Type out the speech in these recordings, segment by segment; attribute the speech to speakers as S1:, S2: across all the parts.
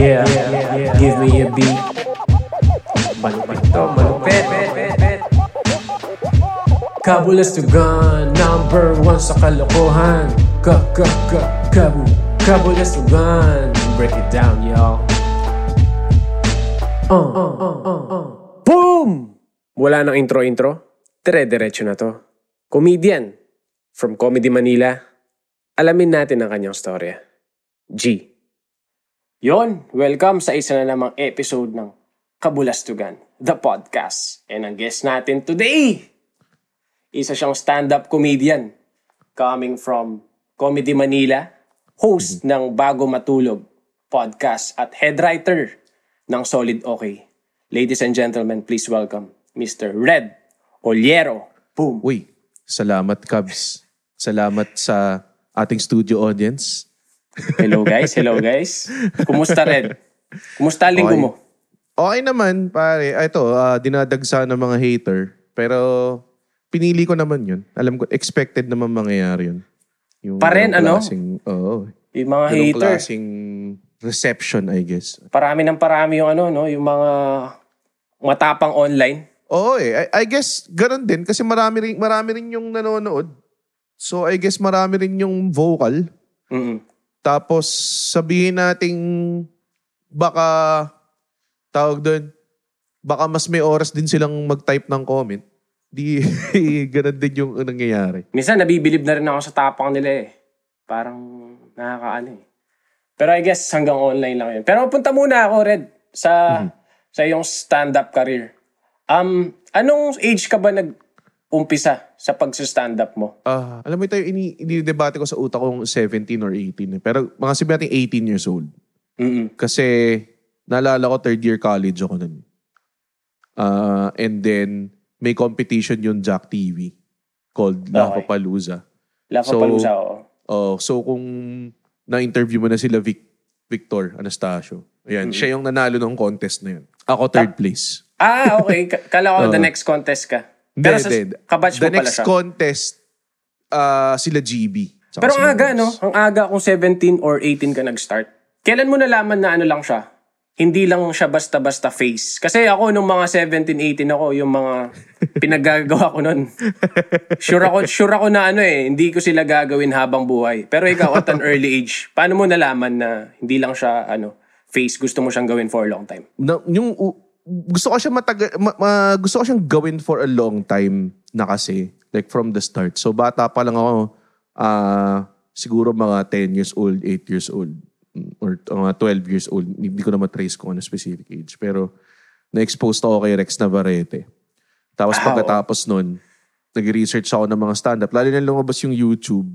S1: Yeah, give me a beat. Malupit to, malupit. Number one sa kalokohan. Ka, ka, ka, kabu, kabulas to gun. Break it down, y'all. Uh, uh, uh, uh, uh. Boom! Wala nang intro-intro. Dire-diretso na to. Comedian. From Comedy Manila. Alamin natin ang kanyang storya. G. Yon, welcome sa isa na namang episode ng Kabulastugan, the podcast. And ang guest natin today, isa siyang stand-up comedian coming from Comedy Manila, host ng Bago Matulog podcast at head writer ng Solid Okay. Ladies and gentlemen, please welcome Mr. Red Oliero. Boom.
S2: Uy, salamat Cubs. Salamat sa ating studio audience.
S1: Hello guys, hello guys. Kumusta Red? Kumusta ang linggo
S2: Okay.
S1: mo?
S2: Okay naman, pare. Ah, Ito, ah, dinadagsa ng mga hater. Pero pinili ko naman yun. Alam ko, expected naman mangyayari yun. Yung
S1: Pa rin,
S2: ganong
S1: ano?
S2: Klaseng, oo.
S1: Yung mga
S2: Ganong
S1: hater.
S2: klaseng reception, I guess.
S1: Parami ng parami yung ano, no? Yung mga matapang online.
S2: Oo eh. I, I guess, ganun din. Kasi marami rin, marami rin yung nanonood. So, I guess marami rin yung vocal.
S1: Mm-mm.
S2: Tapos sabihin nating baka tawag doon, baka mas may oras din silang mag-type ng comment. Di ganun din yung nangyayari.
S1: Minsan nabibilib na rin ako sa tapang nila eh. Parang nakakaano eh. Pero I guess hanggang online lang yun. Pero punta muna ako, Red, sa sa iyong stand-up career. Um, anong age ka ba nag-umpisa sa pag-stand up mo?
S2: Ah, alam mo ito yung ini, ini-debate ko sa utak kong 17 or 18. Eh. Pero mga sabi natin 18 years old.
S1: Mm-mm.
S2: Kasi naalala ko third year college ako nun. Ah, and then may competition yung Jack TV called La
S1: Okay.
S2: Papalooza.
S1: La
S2: So,
S1: Papalusa, oo.
S2: Oh, so kung na-interview mo na sila Vic, Victor Anastasio. Ayan, siya yung nanalo ng contest na yun. Ako third place.
S1: Ah, okay. Ka- Kala ko the next contest ka. Pero sa kabatch mo
S2: The
S1: pala
S2: next
S1: siya.
S2: contest, ah, sila GB. Tsaka
S1: Pero ang aga, no? Ang aga kung 17 or 18 ka nag-start. Kailan mo nalaman na ano lang siya? Hindi lang siya basta-basta face. Kasi ako nung mga 17, 18 ako, yung mga pinaggagawa ko nun. Sure ako, sure ako na ano eh, hindi ko sila gagawin habang buhay. Pero ikaw at an early age, paano mo nalaman na hindi lang siya ano, face, gusto mo siyang gawin for a long time?
S2: na, yung u- gusto ko siya mataga, ma, ma- gusto ko siyang gawin for a long time na kasi like from the start. So bata pa lang ako ah siguro mga 10 years old, 8 years old mm, or mga 12 years old. Hindi ko na matrace kung ano specific age. Pero na-expose ako kay Rex Navarrete. Tapos
S1: Ah,
S2: pagkatapos nun, nag-research ako ng mga stand-up. Lalo na lumabas yung YouTube.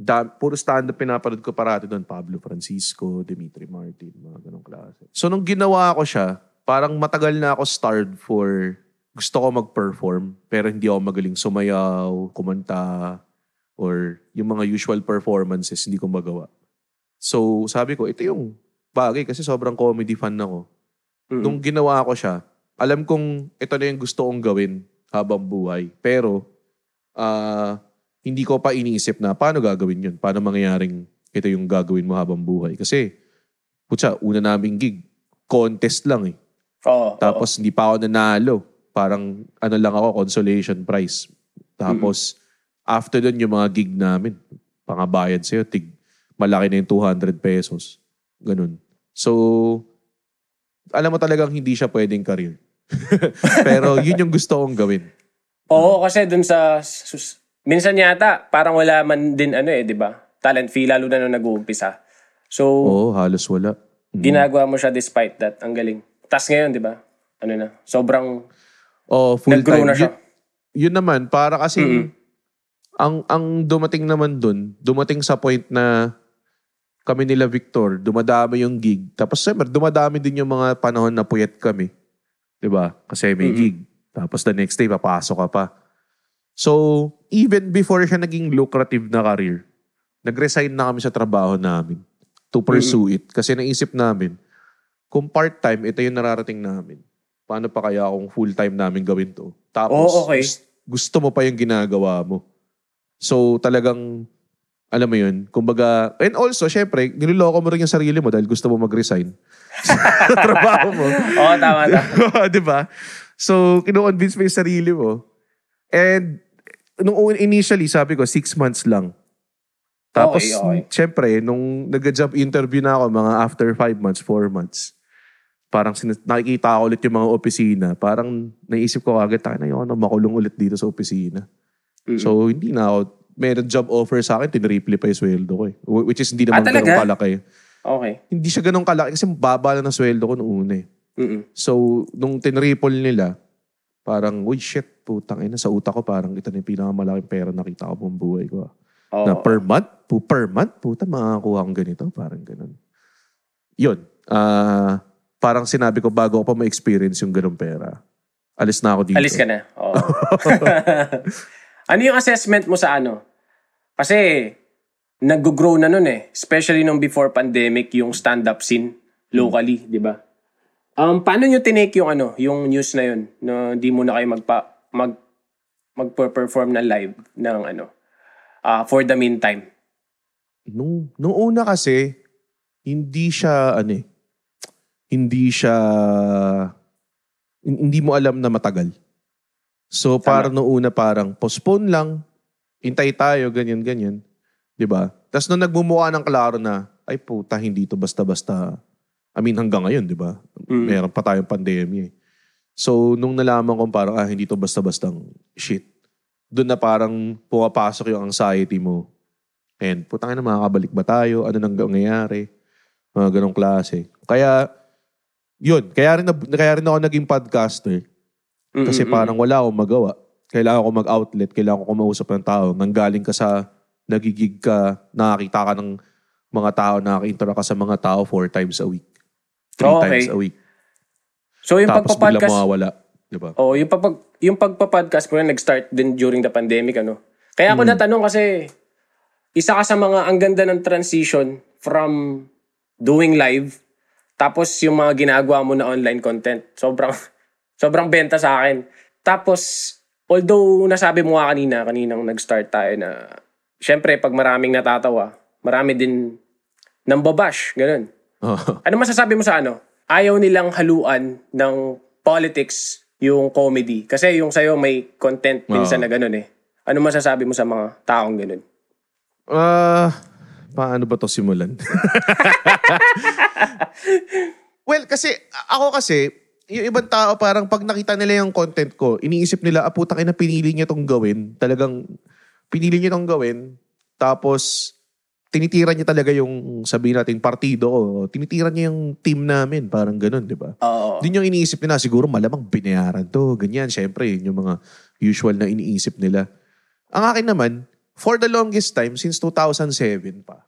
S2: Da, puro stand-up pinapanood ko parati doon. Pablo Francisco, Dimitri Martin, mga ganong klase. So nung ginawa ko siya, parang matagal na ako starved for gusto ko mag-perform pero hindi ako magaling sumayaw, kumanta, or yung mga usual performances hindi ko magawa. So sabi ko, ito yung bagay kasi sobrang comedy fan ako.
S1: Mm.
S2: Nung ginawa ko siya, alam kong ito na yung gusto kong gawin habang buhay. Pero, ah, hindi ko pa iniisip na paano gagawin yun. Paano mangyayaring ito yung gagawin mo habang buhay. Kasi, putya, una naming gig, contest lang eh. Tapos, hindi pa ako nanalo. Parang, ano lang ako, consolation prize. Tapos, after dun, yung mga gig namin, pangabayad sa'yo, tig, malaki na yung 200 pesos. Ganun. So, alam mo talagang hindi siya pwedeng career. Pero yun yung gusto kong gawin.
S1: Oo, kasi dun sa... sus- minsan yata, parang wala man din ano eh, di ba? Talent fee, lalo na nung nag-uumpisa. So,
S2: Oo, halos wala. Mm.
S1: ginagawa mo siya despite that. Ang galing. Tapos ngayon, di ba? Ano na, sobrang
S2: Oh, full
S1: nag-grow
S2: time.
S1: na siya.
S2: Yun, yun naman, para kasi ang ang dumating naman dun, dumating sa point na kami nila Victor, dumadami yung gig. Tapos siyempre, dumadami din yung mga panahon na puyat kami. 'Di ba? Kasi may gig. Tapos the next day, papasok ka pa. So, even before siya naging lucrative na career, nag-resign na kami sa trabaho namin to pursue it. Kasi naisip namin, kung part-time, ito yung nararating namin. Paano pa kaya kung full-time namin gawin to? Tapos,
S1: Oo, okay.
S2: gus- gusto mo pa yung ginagawa mo. So, talagang Alam mo yun? Kumbaga, and also, syempre, niloloko mo rin yung sarili mo dahil gusto mo mag-resign sa trabaho mo.
S1: Oo, tama, tama.
S2: di ba? So, kino-convince mo yung sarili mo. And, nung un- initially, sabi ko, six months lang. Tapos,
S1: Okay, okay.
S2: syempre, nung nag-job interview na ako, mga after five months, four months, parang sin- nakikita ko ulit yung mga opisina. Parang naisip ko agad, tayo na yun, makulong ulit dito sa opisina.
S1: Mm.
S2: So, hindi na ako, meron job offer sa akin, tinriple pa yung sweldo ko eh. Wh- Which is hindi naman
S1: Ah, talaga?
S2: ganun kalaki.
S1: Okay.
S2: Hindi siya ganun kalaki kasi baba lang ng sweldo ko noong una eh.
S1: Mm-mm.
S2: So, nung tinriple nila, parang, uy, shit, putang ina, sa utak ko, parang ito na yung pinakamalaking pera nakita ko buong buhay ko. ah.
S1: Oo.
S2: Na per month, pu- per month, puta, makakakuha akong ganito. Parang ganun. Yun. Ah, parang sinabi ko bago ko pa ma-experience yung ganung pera. Alis na ako dito.
S1: Alis ka na. Oo. ano yung assessment mo sa ano? Kasi, nag-grow na nun eh. Especially nung before pandemic, yung stand-up scene locally, di ba? Um, paano nyo tinake yung ano, yung news na yun? Na di mo na kayo magpa, mag, magpa-perform na live ng ano, ah for the meantime.
S2: Nung, nung una kasi, hindi siya, ano eh, hindi siya, hin- hindi mo alam na matagal. So, parang nung una parang postpone lang, hintay tayo, ganyan, ganyan. 'Di ba? Tapos nung nagmumukha ng klaro na, ay puta, hindi to basta-basta. I mean, hanggang ngayon, di ba?
S1: Mm.
S2: Meron pa tayong pandemya eh. So, nung nalaman ko parang, ah, hindi to basta-bastang shit. Doon na parang pumapasok yung anxiety mo. And putang na makakabalik ba tayo? Ano nang nangyayari? Mga ganong klase. Kaya, yun. Kaya rin, na, kaya rin ako naging podcaster. Kasi
S1: Mm-mm-mm.
S2: parang wala akong magawa. Kailangan ko mag-outlet. Kailangan ko kumausap ng tao. Nanggaling ka sa nagigig ka, nakakita ka ng mga tao, nakaka-interact ka sa mga tao four times a week. Three
S1: Okay.
S2: times a week.
S1: So yung
S2: Tapos bigla
S1: pagpa-podcast,
S2: mawawala. Di ba?
S1: oh, yung pagpag yung pagpa-podcast ko na nag-start din during the pandemic ano. Kaya ako natanong kasi isa ka sa mga ang ganda ng transition from doing live tapos yung mga ginagawa mo na online content. Sobrang sobrang benta sa akin. Tapos although nasabi mo nga kanina, kaninang nag-start tayo na syempre pag maraming natatawa, marami din nang babash, ganun.
S2: Oo.
S1: Ano masasabi mo sa ano? Ayaw nilang haluan ng politics yung comedy. Kasi yung sa'yo may content minsan
S2: Oo.
S1: na ganun eh. Ano masasabi mo sa mga taong ganun?
S2: Ah, paano ba to simulan? well, kasi ako kasi, yung ibang tao parang pag nakita nila yung content ko, iniisip nila, ah putang ina, pinili niya tong gawin. Talagang pinili niya tong gawin. Tapos, tinitira niya talaga yung, sabihin natin, partido ko. Tinitira niya yung team namin. Parang ganun, di ba?
S1: Oo.
S2: Din yung iniisip nila, siguro malamang binayaran to, ganyan. Siyempre, yun yung mga usual na iniisip nila. Ang akin naman, for the longest time, since 2007 pa,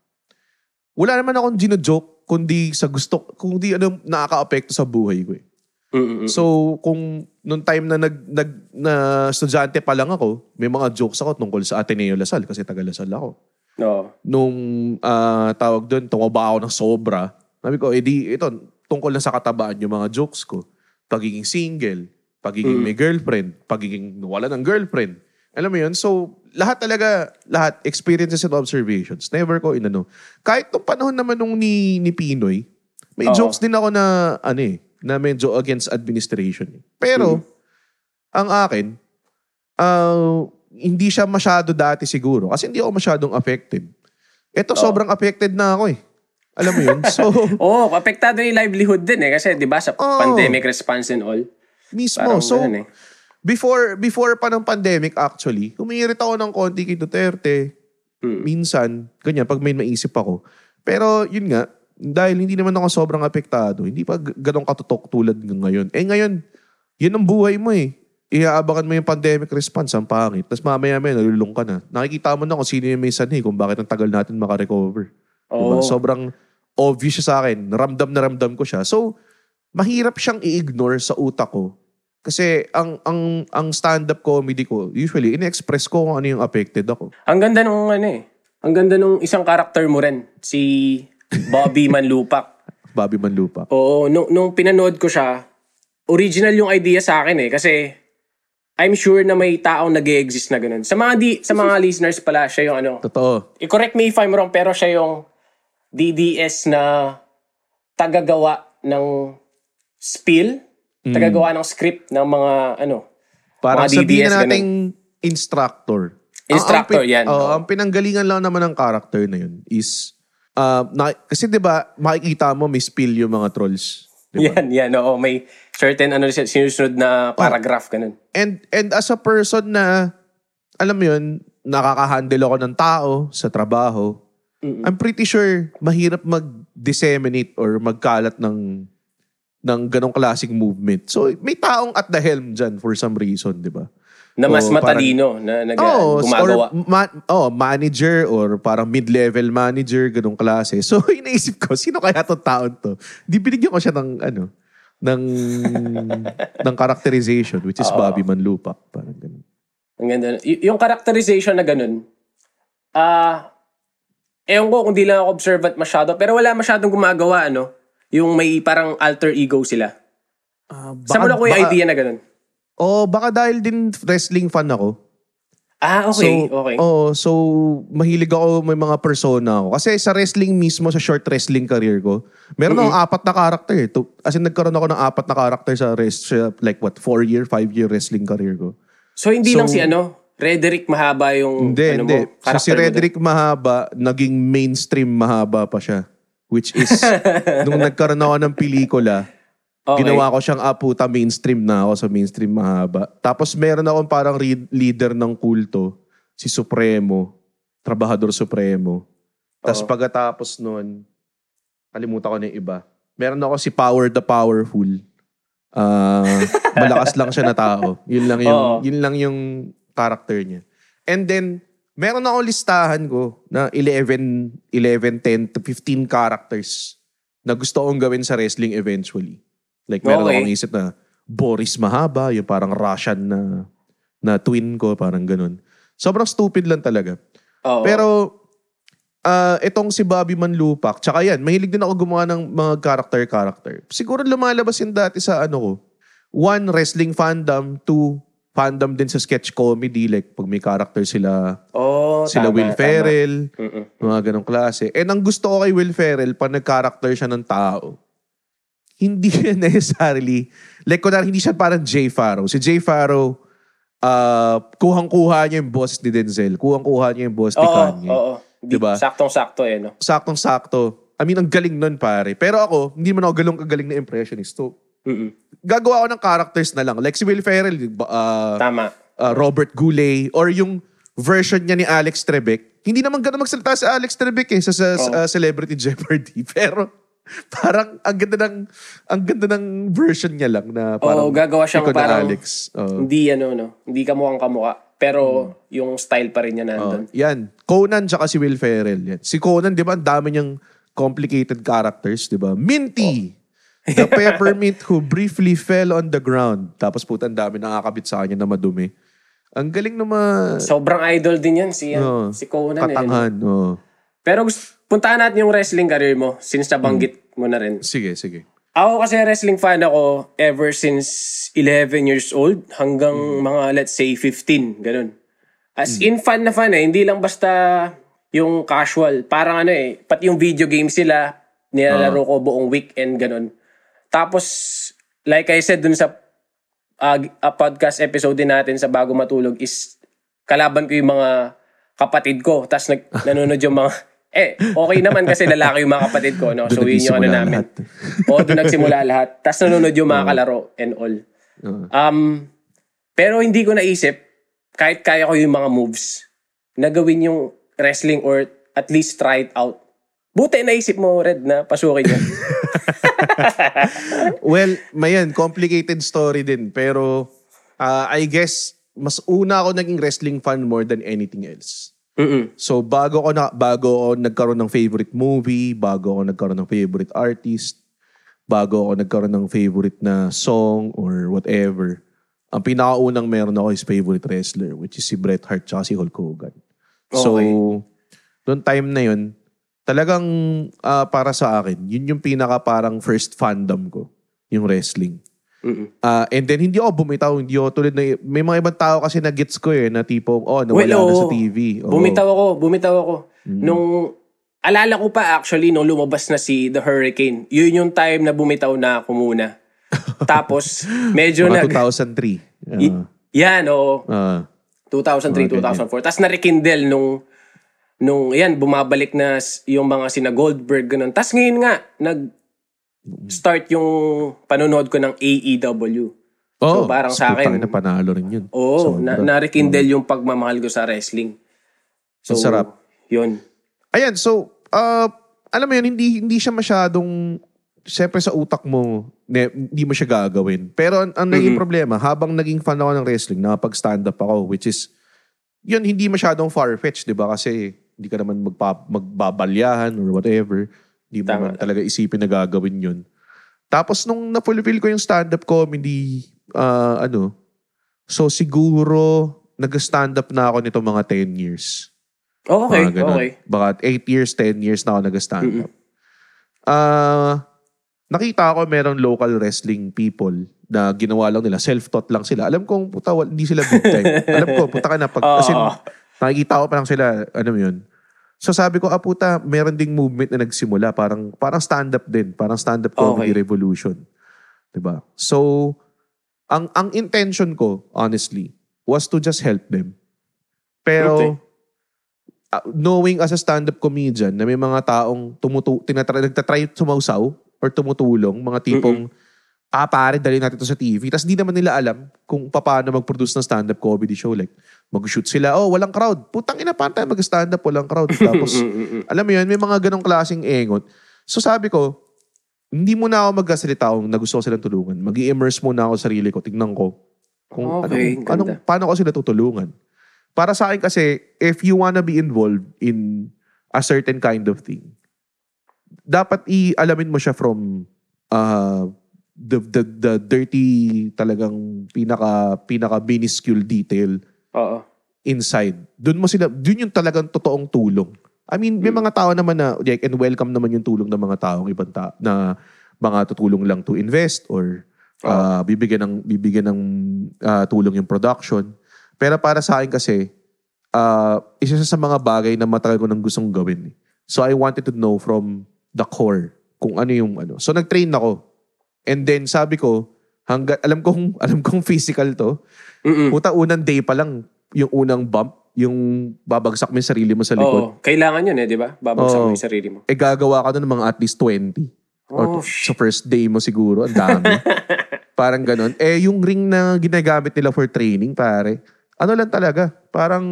S2: wala naman akong gino-joke kundi sa gusto, kundi ano, nakaka-apekto sa buhay ko eh.
S1: Mm-mm.
S2: So, kung nung time na nag, nag na estudyante pa lang ako, may mga jokes ako tungkol sa Ateneo Lasal kasi taga Lasal ako.
S1: Oo.
S2: Nung ah, tawag doon, tumaba ako ng sobra. Sabi ko, edi ito, tungkol na sa katabaan yung mga jokes ko. Pagiging single, pagiging
S1: Mm.
S2: may girlfriend, pagiging wala ng girlfriend. Alam mo yun? So, lahat talaga, lahat, experiences and observations. Never ko inano. Kahit nung panahon naman nung ni, ni Pinoy, may
S1: Oo.
S2: jokes din ako na, ano eh, na medyo against administration. eh. Pero, ang akin, ah, hindi siya masyado dati siguro. Kasi hindi ako masyadong affected. Ito, sobrang affected na ako eh. Alam mo yun? So,
S1: Oo, apektado yung livelihood din eh. Kasi di ba sa
S2: Oo.
S1: pandemic response and all.
S2: mismo. So,
S1: ganun eh.
S2: Before before pa ng pandemic actually, humirit ako ng konti kay Duterte.
S1: Mm.
S2: Minsan, ganyan, pag may maisip ako. Pero yun nga, dahil hindi naman ako sobrang apektado, hindi pa ganong katutok tulad ng ngayon. Eh ngayon, yun ang buhay mo eh. Iaabakan mo yung pandemic response, ang pangit. Tapos mamaya may nalulung ka na. Nakikita mo na kung sino yung may sanhi, kung bakit ang tagal natin makarecover. Diba?
S1: Oo.
S2: Sobrang obvious siya sa akin. Ramdam na ramdam ko siya. So, mahirap siyang i-ignore sa utak ko. Kasi ang ang ang stand-up comedy ko, usually, in-express ko kung ano yung affected ako.
S1: Ang ganda nung ano eh. Ang ganda nung isang karakter mo rin. Si Bobby Manlupak.
S2: Bobby Manlupa.
S1: Oo, nung, nung pinanood ko siya, original yung idea sa akin eh. Kasi I'm sure na may taong nag exist na ganun. Sa mga, di, sa mga listeners pala, siya yung ano,
S2: Totoo.
S1: i-correct me if I'm wrong, pero siya yung DDS na tagagawa ng spill, tagagawa ng script ng mga ano,
S2: Parang
S1: Mga
S2: sabihin
S1: DDS,
S2: na nating instructor.
S1: Instructor,
S2: ang, ang,
S1: yan.
S2: Oh,
S1: Oo.
S2: ang pinanggalingan lang naman ng character na yun is, uh, na, kasi 'di ba makikita mo may spill yung mga trolls. 'di ba?
S1: yan, yan, oo, may certain ano sinusunod na paragraph, ganun.
S2: And and as a person na alam mo yun, nakaka-handle ako ng tao sa trabaho, I'm pretty sure mahirap mag-disseminate or magkalat ng ng ganong klaseng movement. So, may taong at the helm dyan for some reason, di ba?
S1: Na mas
S2: Oo, parang-
S1: matalino na nag,
S2: Oh,
S1: gumagawa.
S2: Or ma- oh, manager or parang mid-level manager, ganong klase. So, inaisip ko, sino kaya tong taon to? Di binigyan ko siya ng, ano, ng, ng characterization, which is Bobby Manlupak. Parang ganun.
S1: Ang ganda. Y- yung characterization na ganun, ah, ewan ko kung di lang ako observant masyado, pero wala masyadong gumagawa, ano, yung may parang alter ego sila. Saan mo na ko yung idea na ganun?
S2: Oh, baka dahil din wrestling fan ako.
S1: Ah, okay, okay.
S2: Oh, so mahilig ako may mga persona ako. Kasi sa wrestling mismo, sa short wrestling career ko, meron akong apat na character. eh. To- As in, nagkaroon ako ng apat na character sa rest, like what, four year, five year wrestling career ko.
S1: So, hindi
S2: So-
S1: lang si ano, Rederick mahaba yung
S2: Hindi,
S1: ano
S2: hindi.
S1: mo,
S2: So si? Redrick Mahaba, naging mainstream mahaba pa siya. Which is, nung nagkaroon ako ng pelikula,
S1: Okay.
S2: ginawa ko siyang aputa mainstream na ako sa mainstream mahaba. Tapos meron akong parang re- leader ng kulto, si Supremo, Trabahador Supremo. Tapos pagkatapos nun, kalimutan ko na yung iba. Meron ako si Power the Powerful. Ah, malakas lang siya na tao. Yun lang yung
S1: Oo.
S2: yun lang yung character niya. And then meron ako listahan ko na 11 11 10 to 15 characters na gusto kong gawin sa wrestling eventually. Like meron
S1: Okay.
S2: akong isip na Boris Mahaba, yung parang Russian na na twin ko, parang ganun. Sobrang stupid lang talaga.
S1: Oo.
S2: Pero ah itong si Bobby Manlupak, tsaka yan, mahilig din ako gumawa ng mga character-character. Siguro lumalabas yun dati sa ano ko. One, wrestling fandom. Two, fandom din sa sketch comedy. Like pag may character sila,
S1: oh,
S2: sila
S1: tama,
S2: Will
S1: tama.
S2: Ferrell,
S1: Mm-mm.
S2: mga ganong klase. And ang gusto ko kay Will Ferrell, pag nag-character siya ng tao, hindi necessarily, like kunwari, hindi siya parang Jay Farrow. Si Jay Farrow, ah kuhang-kuha niya yung boss ni Denzel. Kuhang-kuha niya yung boss ni
S1: Oo,
S2: Kanye.
S1: oo. Di,
S2: Diba?
S1: Saktong-sakto eh, no?
S2: Saktong-sakto. I mean, ang galing nun, pare. Pero ako, hindi man ako galong kagaling na impressionist. So,
S1: Mm-mm.
S2: Gagawa ako ng characters na lang. Like si Will Ferrell, ah,
S1: Tama.
S2: uh, Robert Goulet, or yung version niya ni Alex Trebek. Hindi naman ganun magsalita si Alex Trebek eh, sa, sa
S1: Oo.
S2: uh, Celebrity Jeopardy. Pero parang ang ganda ng ang ganda ng version niya lang na parang
S1: Oo, gagawa
S2: na
S1: parang-
S2: Alex. Oo.
S1: Hindi ano, no? Hindi ka mukhang kamukha. Pero yung style pa rin niya nandun.
S2: Oo. yan. Conan tsaka si Will Ferrell. Yan. Si Conan, di ba, ang dami niyang complicated characters, di ba? Minty! The peppermint who briefly fell on the ground. Tapos puta, ang dami nakakabit sa kanya na madumi. Ang galing na ma...
S1: Sobrang idol din yan si,
S2: Oo.
S1: si Conan. Eh, no?
S2: Katanghan. oo.
S1: Pero gusto, puntahan natin yung wrestling career mo since nabanggit mo na rin.
S2: Sige, sige.
S1: Ako kasi wrestling fan ako ever since 11 years old hanggang mga let's say 15, ganun. As in fan na fan eh, hindi lang basta yung casual. Parang ano eh, pati yung video games sila, nilalaro ko buong weekend, ganun. Tapos, like I said dun sa uh, uh, podcast episode din natin sa Bago Matulog is kalaban ko yung mga kapatid ko. Tapos nag, nanonood yung mga... Eh, okay naman kasi lalaki yung mga kapatid ko, no? So, yun yung ano namin. Oo, doon nagsimula lahat. Tapos nanonood yung mga kalaro and all. Um, pero hindi ko naisip, kahit kaya ko yung mga moves, na gawin yung wrestling or at least try it out. Buti naisip mo, Red, na pasukin yun.
S2: Well, mayan, complicated story din. Pero ah, I guess, mas una ako naging wrestling fan more than anything else.
S1: Mm-mm.
S2: So bago ko na bago ako nagkaroon ng favorite movie, bago ako nagkaroon ng favorite artist, bago ako nagkaroon ng favorite na song or whatever, ang pinakaunang meron ako is favorite wrestler which is si Bret Hart tsaka si Hulk Hogan. So
S1: Okay.
S2: noong time na yun, talagang ah, para sa akin, yun yung pinaka parang first fandom ko, yung wrestling.
S1: Mm-mm.
S2: Ah, and then hindi ako bumitaw, hindi ako tulad na may mga ibang tao kasi na gets ko eh na tipong oh nawala
S1: Well,
S2: na
S1: oo.
S2: sa TV. Oo.
S1: Bumitaw ako, bumitaw ako.
S2: Mm.
S1: Nung, alala ko pa actually, nung lumabas na si The Hurricane, yun yung time na bumitaw na ako muna. Tapos, medyo nag...
S2: 2003.
S1: Y-
S2: Ah,
S1: yan, oo.
S2: ah.
S1: 2003,
S2: Mga
S1: 2004. Tapos na-rekindle nung, nung, yan, bumabalik na yung mga sina Goldberg, ganun. Tapos ngayon nga, nag-start yung panonood ko ng AEW.
S2: Oh,
S1: parang sa akin-
S2: na panalo rin yun.
S1: Oo,
S2: Sobra.
S1: na, na-rekindle yung pagmamahal ko sa wrestling. So,
S2: Ang sarap.
S1: Yun.
S2: Ayan, so, uh, alam mo yun, hindi, hindi siya masyadong, siyempre sa utak mo, ne, hindi mo siya gagawin. Pero ang, ang naging problema, habang naging fan ako ng wrestling, nakapag-stand up ako, which is, yun, hindi masyadong far-fetched, di ba? Kasi, hindi ka naman magpa, magbabalyahan or whatever. Hindi mo
S1: Tama.
S2: naman talaga isipin na gagawin yun. Tapos, nung na-fulfill ko yung stand-up comedy, ah, ano, so siguro, nag-stand up na ako nito mga 10 years.
S1: Okay,
S2: Mga ganun.
S1: okay.
S2: Baka 8 years, 10 years na ako nag-stand up. Ah, nakita ko merong local wrestling people na ginawa lang nila. Self-taught lang sila. Alam kong puta, hindi sila big time. Alam ko, puta ka na. Pag,
S1: Oo.
S2: as in, nakikita ko pa lang sila, ano yun. So sabi ko, ah puta, meron ding movement na nagsimula. Parang, parang stand-up din. Parang stand-up comedy
S1: Okay.
S2: revolution. 'Di ba? So, ang ang intention ko, honestly, was to just help them. Pero,
S1: Okay.
S2: uh, knowing as a stand-up comedian na may mga taong tumutu tinatry, nagtatry sumausaw or tumutulong, mga tipong, ah pare, dali natin to sa TV. Tapos di naman nila alam kung paano mag-produce ng stand-up comedy show. Like, mag-shoot sila, oh, walang crowd. Putang ina, paano tayo mag-stand-up, walang crowd. Tapos, alam mo yun, may mga ganong klaseng engot. So sabi ko, hindi muna ako magkasalita kung na gusto ko silang tulungan. mag immerse muna ako sa sarili ko. Tignan ko kung
S1: Okay,
S2: anong, anong, paano ko sila tutulungan. Para sa akin kasi, if you wanna be involved in a certain kind of thing, dapat i-alamin mo siya from uh, the, the, the dirty talagang pinaka, pinaka minuscule detail
S1: Oo.
S2: inside. Doon mo sila, doon yung talagang totoong tulong. I mean, may mga tao naman na, like, and welcome naman yung tulong ng mga taong ibang ta- na mga tutulong lang to invest or uh, bibigyan ng bibigyan ng uh, tulong yung production. Pero para sa akin kasi, uh, isa sa mga bagay na matagal ko nang gustong gawin. eh. So I wanted to know from the core kung ano yung ano. So nag-train ako. And then sabi ko, hangga, alam kong alam kong physical to.
S1: Mm-mm.
S2: Puta, unang day pa lang, yung unang bump, yung babagsak mo yung sarili mo sa likod.
S1: Oo. Kailangan yun eh, di ba? Babagsak
S2: Oo.
S1: mo yung sarili mo.
S2: Eh, gagawa ka nun ng mga at least 20. Or
S1: Oh,
S2: sa first day mo siguro, ang dami. parang ganun. Eh, yung ring na ginagamit nila for training, pare, ano lang talaga, parang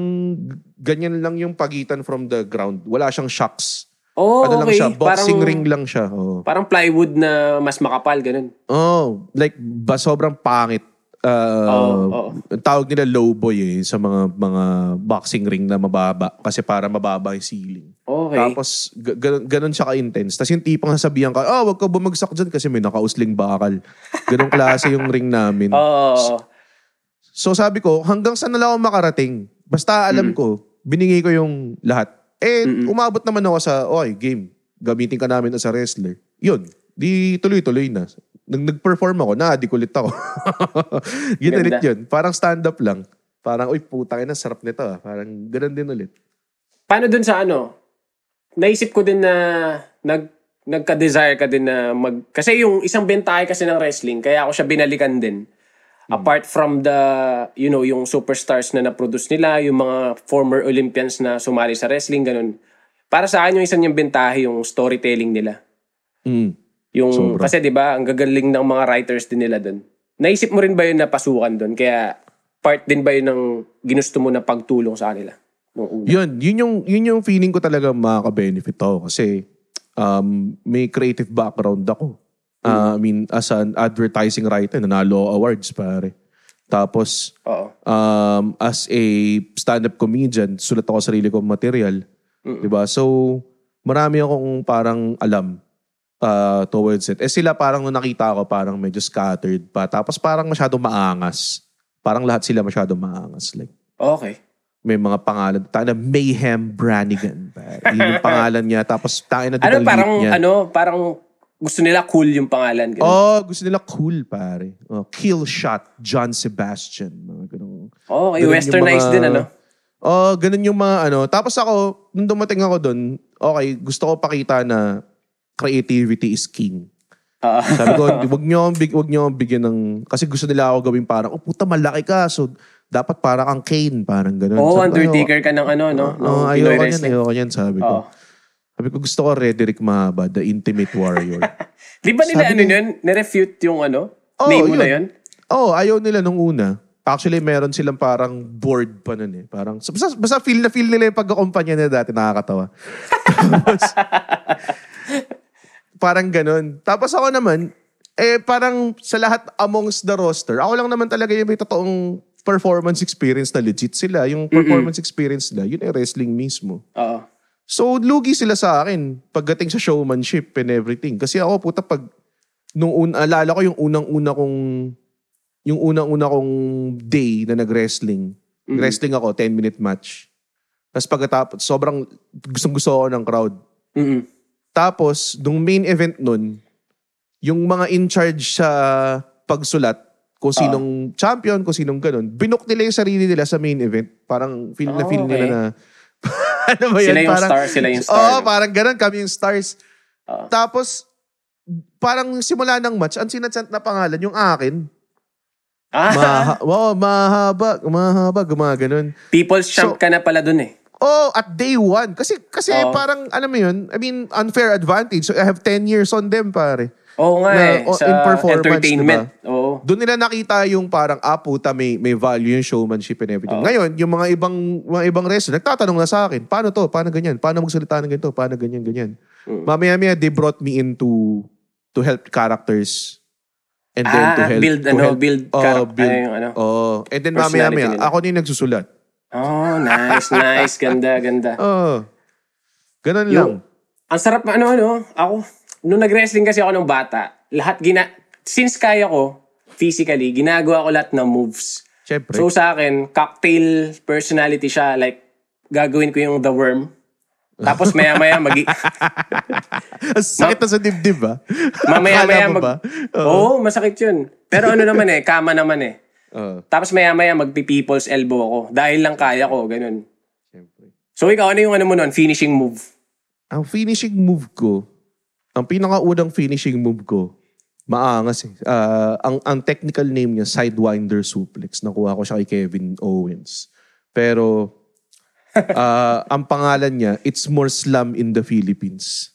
S2: ganyan lang yung pagitan from the ground. Wala siyang shocks.
S1: Oh,
S2: ano lang
S1: okay.
S2: siya, boxing
S1: parang,
S2: ring lang siya. Oh.
S1: Parang plywood na mas makapal, ganun.
S2: Oh, like ba sobrang pangit. Uh,
S1: oo.
S2: ang tawag nila low boy eh sa mga mga boxing ring na mababa kasi para mababa yung ceiling.
S1: Okay.
S2: Tapos ga- ganun, ganun siya ka-intense. Tapos yung tipong sasabihan ka, oh, wag ka bumagsak dyan kasi may nakausling bakal. Ganun klase yung ring namin.
S1: Oo.
S2: So sabi ko, hanggang saan na lang ako makarating? Basta alam ko, binigay ko yung lahat. Eh, umabot naman ako sa, oy, game. Gamitin ka namin as a wrestler. Yun. Di tuloy-tuloy na. Nag nag-perform ako, na-addict ako. Ginalit
S1: Ganda.
S2: yun. Parang stand-up lang. Parang, uy, putang ina, sarap nito ah. Parang ganun din ulit.
S1: Paano dun sa ano? Naisip ko din na nag nagka-desire ka din na mag... Kasi yung isang bentahe kasi ng wrestling, kaya ako siya binalikan din. Apart from the, you know, yung superstars na na-produce nila, yung mga former Olympians na sumali sa wrestling, ganun. Para sa akin, yung isang yung bentahe, yung storytelling nila.
S2: Mm.
S1: Yung,
S2: Sobra.
S1: kasi di ba ang gagaling ng mga writers din nila doon. Naisip mo rin ba yun na pasukan doon? Kaya part din ba yun ng ginusto mo na pagtulong sa kanila?
S2: Yun, yun yung, yun yung feeling ko talaga makaka-benefit ako kasi um, may creative background ako. Uh, I mean, as an advertising writer, nanalo awards, pare. Tapos,
S1: Oo.
S2: um, as a stand-up comedian, sulat ako sarili kong material. Diba? So, marami akong parang alam uh, towards it. Eh sila parang nung nakita ko, parang medyo scattered pa. Tapos parang masyadong maangas. Parang lahat sila masyadong maangas. Like,
S1: Okay.
S2: may mga pangalan. Tayo na Mayhem Brannigan. pare. Yun yung pangalan niya. Tapos tayo na
S1: Ano parang
S2: niya.
S1: ano, parang gusto nila cool yung pangalan. Ganun.
S2: Oh, gusto nila cool, pare. Oh, kill shot, John Sebastian. Mga ganun.
S1: Oh, okay,
S2: Ganun
S1: westernized
S2: mga-
S1: din, ano?
S2: Oh, ganun yung mga ano. Tapos ako, nung dumating ako doon, okay, gusto ko pakita na creativity is king.
S1: Oo.
S2: Sabi ko, wag akong big, wag akong bigyan ng kasi gusto nila ako gawing parang, oh puta malaki ka. So dapat parang kang Kane, parang ganun.
S1: Oo,
S2: ko,
S1: Undertaker ka ng ano, no?
S2: Oo,
S1: Ng Pinoy
S2: ayoko yan, ayoko yan, sabi ko.
S1: Oo.
S2: Sabi ko, gusto ko Rederick Mahaba, the Intimate Warrior.
S1: Di ba nila
S2: Sabi
S1: ano yun? Nirefute yung ano?
S2: Oo,
S1: name mo na
S2: yun.
S1: yun?
S2: oh, ayaw nila nung una. Actually, meron silang parang board pa nun eh. Parang, basta, basta feel na feel nila yung pagkakumpanya nila dati, nakakatawa. Tapos, parang ganun. Tapos ako naman, eh parang sa lahat amongst the roster, ako lang naman talaga yung may totoong performance experience na legit sila. Yung performance experience nila, yun ay wrestling mismo.
S1: Oo.
S2: So, lugi sila sa akin pagdating sa showmanship and everything. Kasi ako, puta, pag, nung un, alala ko yung unang-una kong, yung unang-una kong day na nag-wrestling. Wrestling ako, 10-minute match. Tapos pagkatapos, sobrang gustong-gusto ako ng crowd.
S1: Mm-mm.
S2: Tapos, nung main event nun, yung mga in charge sa pagsulat, kung sinong champion, kung sinong ganun, binok nila yung sarili nila sa main event. Parang feel na
S1: Oh,
S2: feel nila
S1: okay.
S2: na, ano ba yun?
S1: Sila yung
S2: parang,
S1: star, sila yung star.
S2: Oo,
S1: no?
S2: parang ganun, kami yung stars.
S1: Oo.
S2: Tapos, parang simula ng match, ang sinachant na pangalan, yung akin.
S1: Ah,
S2: Maha, wow, mahaba, mahaba, gumaganon.
S1: People's champ
S2: So-
S1: ka na pala dun eh.
S2: Oh, at day one. Kasi, kasi
S1: Oo.
S2: parang, alam mo yun, I mean, unfair advantage. So, I have 10 years on them, pare.
S1: Oo nga
S2: Na,
S1: eh.
S2: o-
S1: Sa
S2: in performance,
S1: entertainment. Oo.
S2: Doon nila nakita yung parang, ah, puta, may, may value yung showmanship and everything.
S1: Oo.
S2: Ngayon, yung mga ibang mga ibang wrestler, nagtatanong na sa akin, paano to? Paano ganyan? Paano magsalita ng ganito? Paano ganyan, ganyan?
S1: Mm.
S2: Mamaya-maya, they brought me into to help characters. And then
S1: Ah,
S2: to help...
S1: build,
S2: to
S1: ano,
S2: help-
S1: build
S2: Oh,
S1: character,
S2: build.
S1: ano yung ano.
S2: Oh. And then mamaya-maya,
S1: nila.
S2: ako na yung nagsusulat.
S1: Oh, nice, nice. Ganda, ganda.
S2: Oh. Ganun lang.
S1: Yung, ang sarap, ano, ano, ako, nung nag-wrestling kasi ako ng bata, lahat gina, since kaya ko, physically, ginagawa ko lahat ng moves.
S2: Siyempre.
S1: So sa akin, cocktail personality siya, like, gagawin ko yung The Worm. Tapos maya-maya mag
S2: sakit na sa dibdib, ah.
S1: mamaya-maya mag? Oo, masakit 'yun. Pero ano naman eh, kama naman eh.
S2: Oo.
S1: Tapos maya-maya magpi-people's elbow ako dahil lang kaya ko, ganun.
S2: Siyempre.
S1: So ikaw, ano yung ano mo nun? Finishing move?
S2: Ang finishing move ko, ang pinakaunang finishing move ko, maangas eh. Ah, ang, ang technical name niya, Sidewinder Suplex. Nakuha ko siya kay Kevin Owens. Pero, ah, ang pangalan niya, It's More Slam in the Philippines.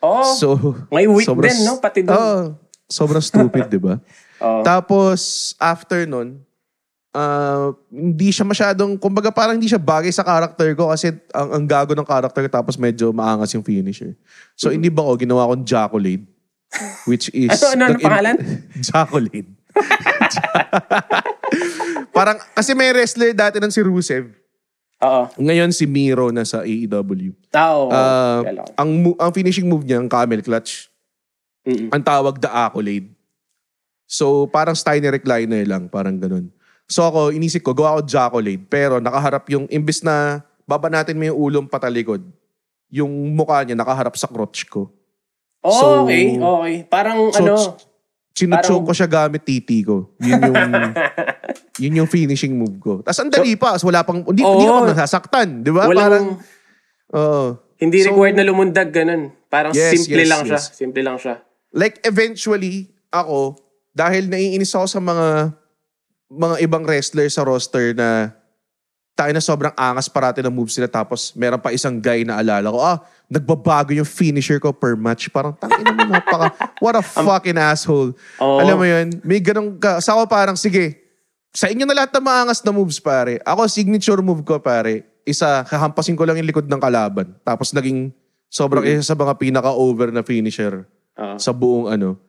S1: Oh,
S2: So,
S1: may wit
S2: sobrang-
S1: din, no? Pati doon.
S2: Oo. sobrang stupid, di ba?
S1: Oo.
S2: Tapos, after nun, ah, hindi siya masyadong, kumbaga parang hindi siya bagay sa character ko kasi ang, ang gago ng character tapos medyo maangas yung finisher. So, hindi ba ko, ginawa kong Jacqueline, which is...
S1: Ano, ano, ano pangalan?
S2: Jacqueline. parang, kasi may wrestler dati ng si Rusev.
S1: Oo.
S2: Ngayon si Miro na sa AEW.
S1: Tao.
S2: Ah,
S1: Kailangan.
S2: ang, mo- ang finishing move niya, ang camel clutch.
S1: Mm-mm.
S2: Ang tawag the accolade. So, parang Steiner recliner lang, parang ganun. So ako, inisip ko, gawa ko Jaccolade. Pero nakaharap yung, imbis na baba natin mo yung ulong patalikod, yung mukha niya nakaharap sa crotch ko.
S1: Oh,
S2: so-
S1: okay, okay. Parang
S2: So,
S1: ano,
S2: Sinutsong
S1: Parang-
S2: ko siya gamit titi ko. Yun yung, yun yung finishing move ko. Tapos ang dali pa. So, wala pang, hindi, hindi
S1: Oo.
S2: ako nasasaktan. Di ba?
S1: walang,
S2: Parang, oo.
S1: hindi
S2: So-
S1: required na lumundag ganun. Parang
S2: Yes,
S1: simple
S2: yes,
S1: lang siya.
S2: yes.
S1: Simple lang siya.
S2: like eventually ako dahil naiinis ako sa mga mga ibang wrestler sa roster na tayo na sobrang angas parati ng moves nila tapos meron pa isang guy na alala ko ah nagbabago yung finisher ko per match parang tangina mo napaka what a fucking asshole
S1: Oo.
S2: alam mo yun may ganun ka sa ako parang sige sa inyo na lahat ng maangas na moves pare ako signature move ko pare isa kahampasin ko lang yung likod ng kalaban tapos naging sobrang isa sa mga pinaka over na finisher
S1: Oo.
S2: sa buong ano.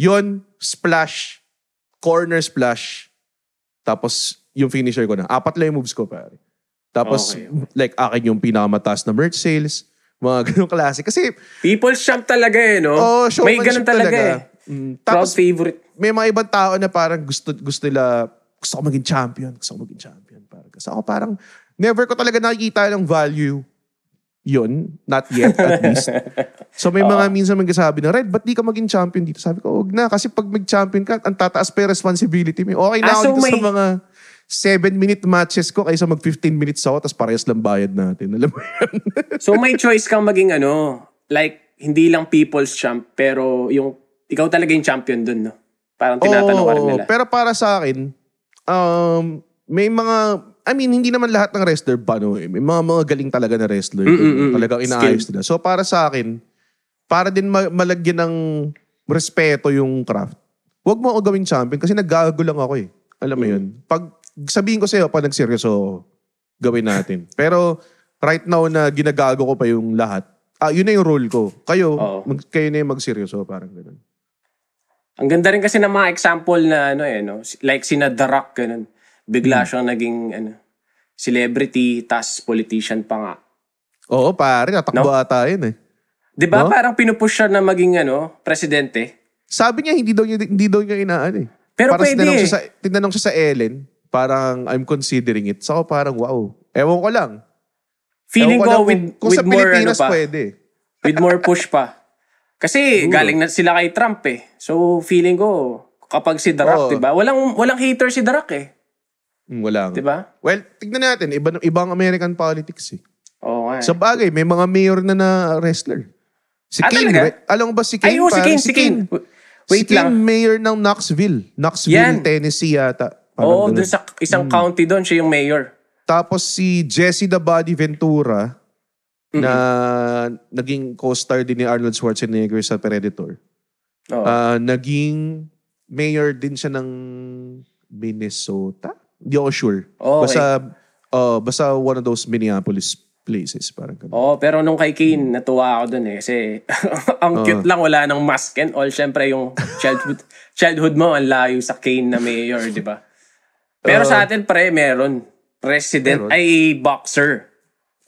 S2: Yon, splash, corner splash, tapos yung finisher ko na. Apat lang yung moves ko, pare. Tapos,
S1: Okay,
S2: like, akin yung pinakamataas na merch sales, mga ganong klase. Kasi,
S1: People's champ talaga eh, no?
S2: oh,
S1: May ganun talaga, eh.
S2: Mm, tapos,
S1: favorite.
S2: may mga ibang tao na parang gusto, gusto nila, gusto ko maging champion, gusto ko maging champion. Parang, kasi ako parang, never ko talaga nakikita ng value yun. Not yet, at least. So may mga minsan magsasabi na, Red, ba't di ka maging champion dito? Sabi ko, wag na. Kasi pag mag-champion ka, ang tataas pa responsibility mo. Okay na
S1: Ah,
S2: ako
S1: so
S2: dito sa
S1: may-
S2: mga 7-minute matches ko kaysa mag 15 minutes ako tapos parehas lang bayad natin. Alam mo yan?
S1: So may choice kang maging ano, like, hindi lang people's champ, pero yung, ikaw talaga yung champion dun, no? Parang tinatanong ka rin
S2: Oo,
S1: nila.
S2: Pero para sa akin, um, may mga, I mean, hindi naman lahat ng wrestler ba, no? eh. May mga mga galing talaga na wrestler.
S1: Mm, mm, mm.
S2: Talagang inaayos nila. So para sa akin, para din ma- malagyan ng respeto yung craft, huwag mo ako gawing champion kasi naggago lang ako eh. Alam mo
S1: Mm.
S2: yun? Pag sabihin ko sa'yo, pag nagseryoso gawin natin. Pero right now na ginagago ko pa yung lahat, ah, yun na yung role ko. Kayo,
S1: Oo.
S2: mag, kayo na yung magseryoso, parang ganun.
S1: Ang ganda rin kasi ng mga example na ano eh, no? Like sina The Rock, ganun. Bigla siyang naging ano, celebrity, tas politician pa nga.
S2: Oo, pare, natakbo ata yun eh.
S1: Di ba
S2: No?
S1: parang pinupush siya na maging ano, presidente?
S2: Sabi niya, hindi daw niya, hindi daw niya inaan eh.
S1: Pero
S2: parang
S1: pwede
S2: tinanong
S1: eh.
S2: siya, sa, tinanong siya sa Ellen, parang I'm considering it. So parang wow. Ewan ko lang.
S1: Feeling
S2: Ewan
S1: ko
S2: lang
S1: with,
S2: kung, kung
S1: with
S2: sa
S1: more ano
S2: Pilipinas
S1: pa.
S2: pwede.
S1: With more push pa. Kasi galing na sila kay Trump eh. So feeling ko, kapag si Rock,
S2: Oo.
S1: di ba? Walang, walang hater si Rock eh.
S2: Hmm, Wala nga.
S1: Di ba?
S2: Well, tignan natin. Iba, ibang American politics eh.
S1: Oo nga. eh.
S2: Sa bagay, may mga mayor na na wrestler. Si
S1: Ah,
S2: Kane,
S1: talaga?
S2: right? alam mo ba si Kane?
S1: Ay, oh, si
S2: Parang
S1: Kane, si Kane. Wait
S2: si Kane,
S1: lang.
S2: mayor ng Knoxville. Knoxville,
S1: Yan.
S2: Tennessee yata. Parang
S1: Oo,
S2: ganun.
S1: dun sa isang
S2: Hmm.
S1: county doon, siya yung mayor.
S2: Tapos si Jesse the Body Ventura na naging co-star din ni Arnold Schwarzenegger sa Predator.
S1: Oo.
S2: Ah, naging mayor din siya ng Minnesota? Hindi ako sure.
S1: Okay.
S2: Basta, oh, basta one of those Minneapolis places. Parang ganun.
S1: Oo, pero nung kay Kane, natuwa ako dun eh. Kasi ang cute lang, wala nang mask and all. Siyempre, yung childhood, childhood mo, ang layo sa Kane na mayor, di ba? Pero sa atin, pre, meron. President,
S2: Meron.
S1: ay boxer.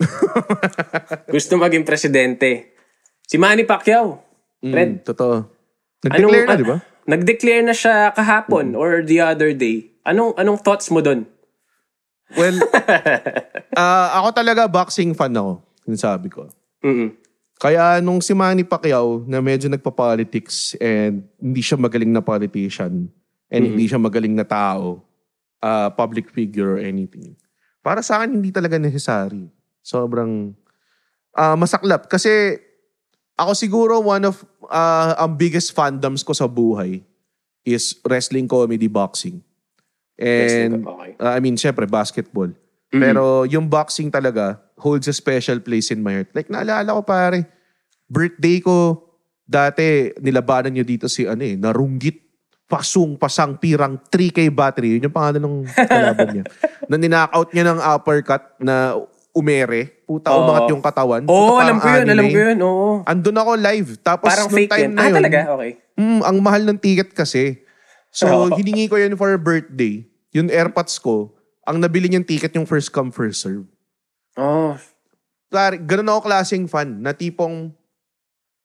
S1: Gusto maging presidente. Si Manny Pacquiao.
S2: Mm, totoo. Nag-declare na,
S1: Anong-
S2: di ba?
S1: Nag-declare na siya kahapon or the other day. Anong anong thoughts mo doon?
S2: Well, ah, ako talaga boxing fan ako. Yung sabi ko.
S1: Mm.
S2: Kaya nung si Manny Pacquiao na medyo nagpa-politics and hindi siya magaling na politician and hindi siya magaling na tao, uh, public figure or anything. Para sa akin, hindi talaga necessary. Sobrang ah, masaklap. Kasi ako siguro one of ah, ang biggest fandoms ko sa buhay is wrestling, comedy, boxing. And
S1: okay.
S2: Uh, I mean, syempre, basketball. Pero yung boxing talaga holds a special place in my heart. Like, naalala ko pare, birthday ko, dati, nilabanan nyo dito si, ano eh, narunggit, pasung, pasang, pirang, 3K battery. Yun yung pangalan ng kalaban niya. na ninakaut niya ng uppercut na umere. Puta,
S1: Oo.
S2: umangat yung katawan.
S1: Oo,
S2: Puta,
S1: alam ko yun, alam
S2: anime.
S1: ko yun. Oo.
S2: Andun ako live. Tapos,
S1: Parang
S2: nung time
S1: yun.
S2: na
S1: Ah,
S2: yun,
S1: talaga? Okay.
S2: Mm, ang mahal ng ticket kasi. So,
S1: Oo.
S2: hiningi ko yun for a birthday. Yung airpods ko, ang nabili niyang ticket yung first come, first serve.
S1: Oh.
S2: Klaro, ganun ako klaseng fan na tipong